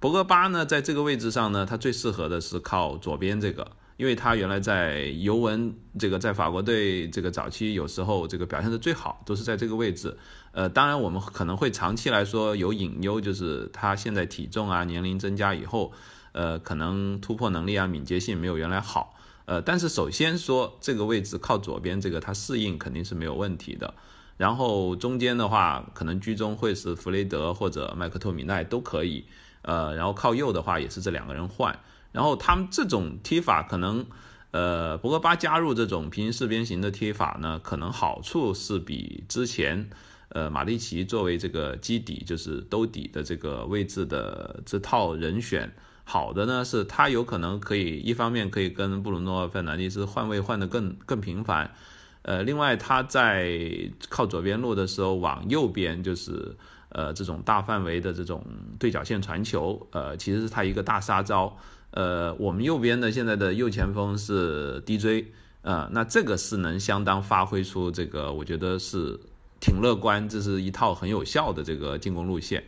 博格巴呢，在这个位置上呢，他最适合的是靠左边这个，因为他原来在尤文这个在法国队这个早期有时候这个表现的最好，都是在这个位置。呃，当然我们可能会长期来说有隐忧，就是他现在体重啊、年龄增加以后，呃，可能突破能力啊、敏捷性没有原来好。呃，但是首先说这个位置靠左边，这个它适应肯定是没有问题的。然后中间的话，可能居中会是弗雷德或者麦克托米奈都可以。呃，然后靠右的话也是这两个人换。然后他们这种踢法可能，呃，博格巴加入这种平行四边形的踢法呢，可能好处是比之前，呃，马利奇作为这个基底就是兜底的这个位置的这套人选。好的呢，是他有可能可以一方面可以跟布鲁诺·费南迪斯换位换得更更频繁，呃，另外他在靠左边路的时候往右边就是呃这种大范围的这种对角线传球，呃，其实是他一个大杀招。呃，我们右边的现在的右前锋是 DJ，呃，那这个是能相当发挥出这个，我觉得是挺乐观，这是一套很有效的这个进攻路线，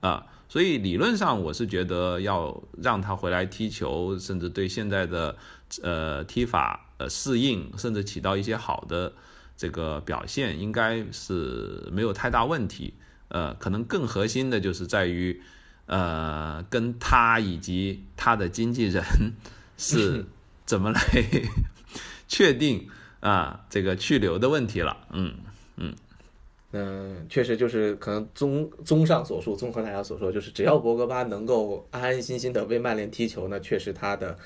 啊。所以理论上，我是觉得要让他回来踢球，甚至对现在的呃踢法呃适应，甚至起到一些好的这个表现，应该是没有太大问题。呃，可能更核心的就是在于呃跟他以及他的经纪人 是怎么来 确定啊这个去留的问题了。嗯嗯。嗯，确实就是可能综综上所述，综合大家所说，就是只要博格巴能够安安心心的为曼联踢球，呢确实他的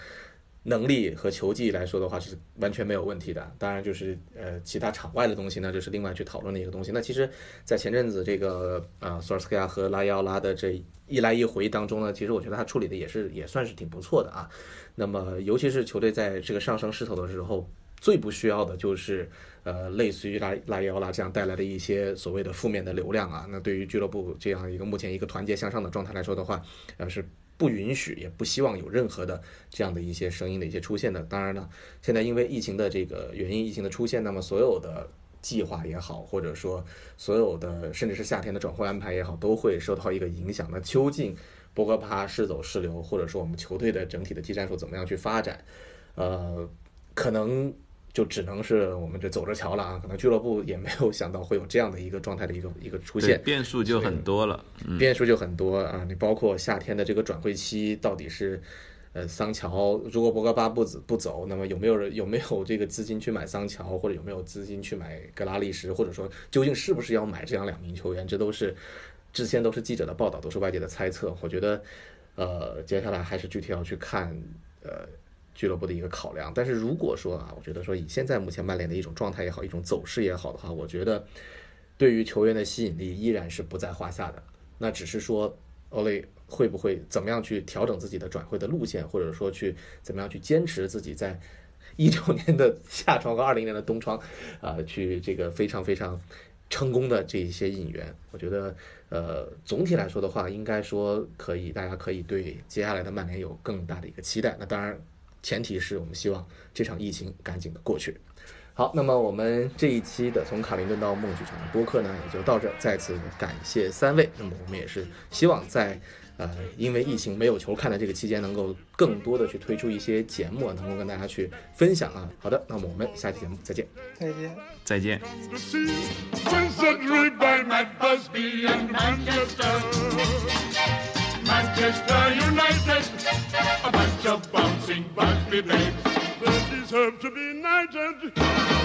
能力和球技来说的话是完全没有问题的。当然，就是呃其他场外的东西呢，就是另外去讨论的一个东西。那其实，在前阵子这个呃索尔斯克亚和拉伊奥拉的这一来一回当中呢，其实我觉得他处理的也是也算是挺不错的啊。那么，尤其是球队在这个上升势头的时候。最不需要的就是，呃，类似于拉拉伊奥拉这样带来的一些所谓的负面的流量啊。那对于俱乐部这样一个目前一个团结向上的状态来说的话，呃，是不允许也不希望有任何的这样的一些声音的一些出现的。当然呢，现在因为疫情的这个原因，疫情的出现，那么所有的计划也好，或者说所有的甚至是夏天的转会安排也好，都会受到一个影响。那究竟博格巴是走是留，或者说我们球队的整体的技战术怎么样去发展，呃，可能。就只能是我们这走着瞧了啊！可能俱乐部也没有想到会有这样的一个状态的一个一个出现，变数就很多了，变数就很多啊！你包括夏天的这个转会期，到底是呃桑乔，如果博格巴不走不走，那么有没有人有没有这个资金去买桑乔，或者有没有资金去买格拉利什，或者说究竟是不是要买这样两名球员？这都是之前都是记者的报道，都是外界的猜测。我觉得呃，接下来还是具体要去看呃。俱乐部的一个考量，但是如果说啊，我觉得说以现在目前曼联的一种状态也好，一种走势也好的话，我觉得对于球员的吸引力依然是不在话下的。那只是说欧雷会不会怎么样去调整自己的转会的路线，或者说去怎么样去坚持自己在一九年的夏窗和二零年的冬窗啊，去这个非常非常成功的这一些引援，我觉得呃总体来说的话，应该说可以，大家可以对接下来的曼联有更大的一个期待。那当然。前提是我们希望这场疫情赶紧的过去。好，那么我们这一期的从卡林顿到梦剧场的播客呢，也就到这。再次感谢三位。那么我们也是希望在呃因为疫情没有球看的这个期间，能够更多的去推出一些节目，能够跟大家去分享啊。好的，那么我们下期节目再见。再见。再见。Manchester United, a bunch of bouncing Rugby babes that deserve to be knighted.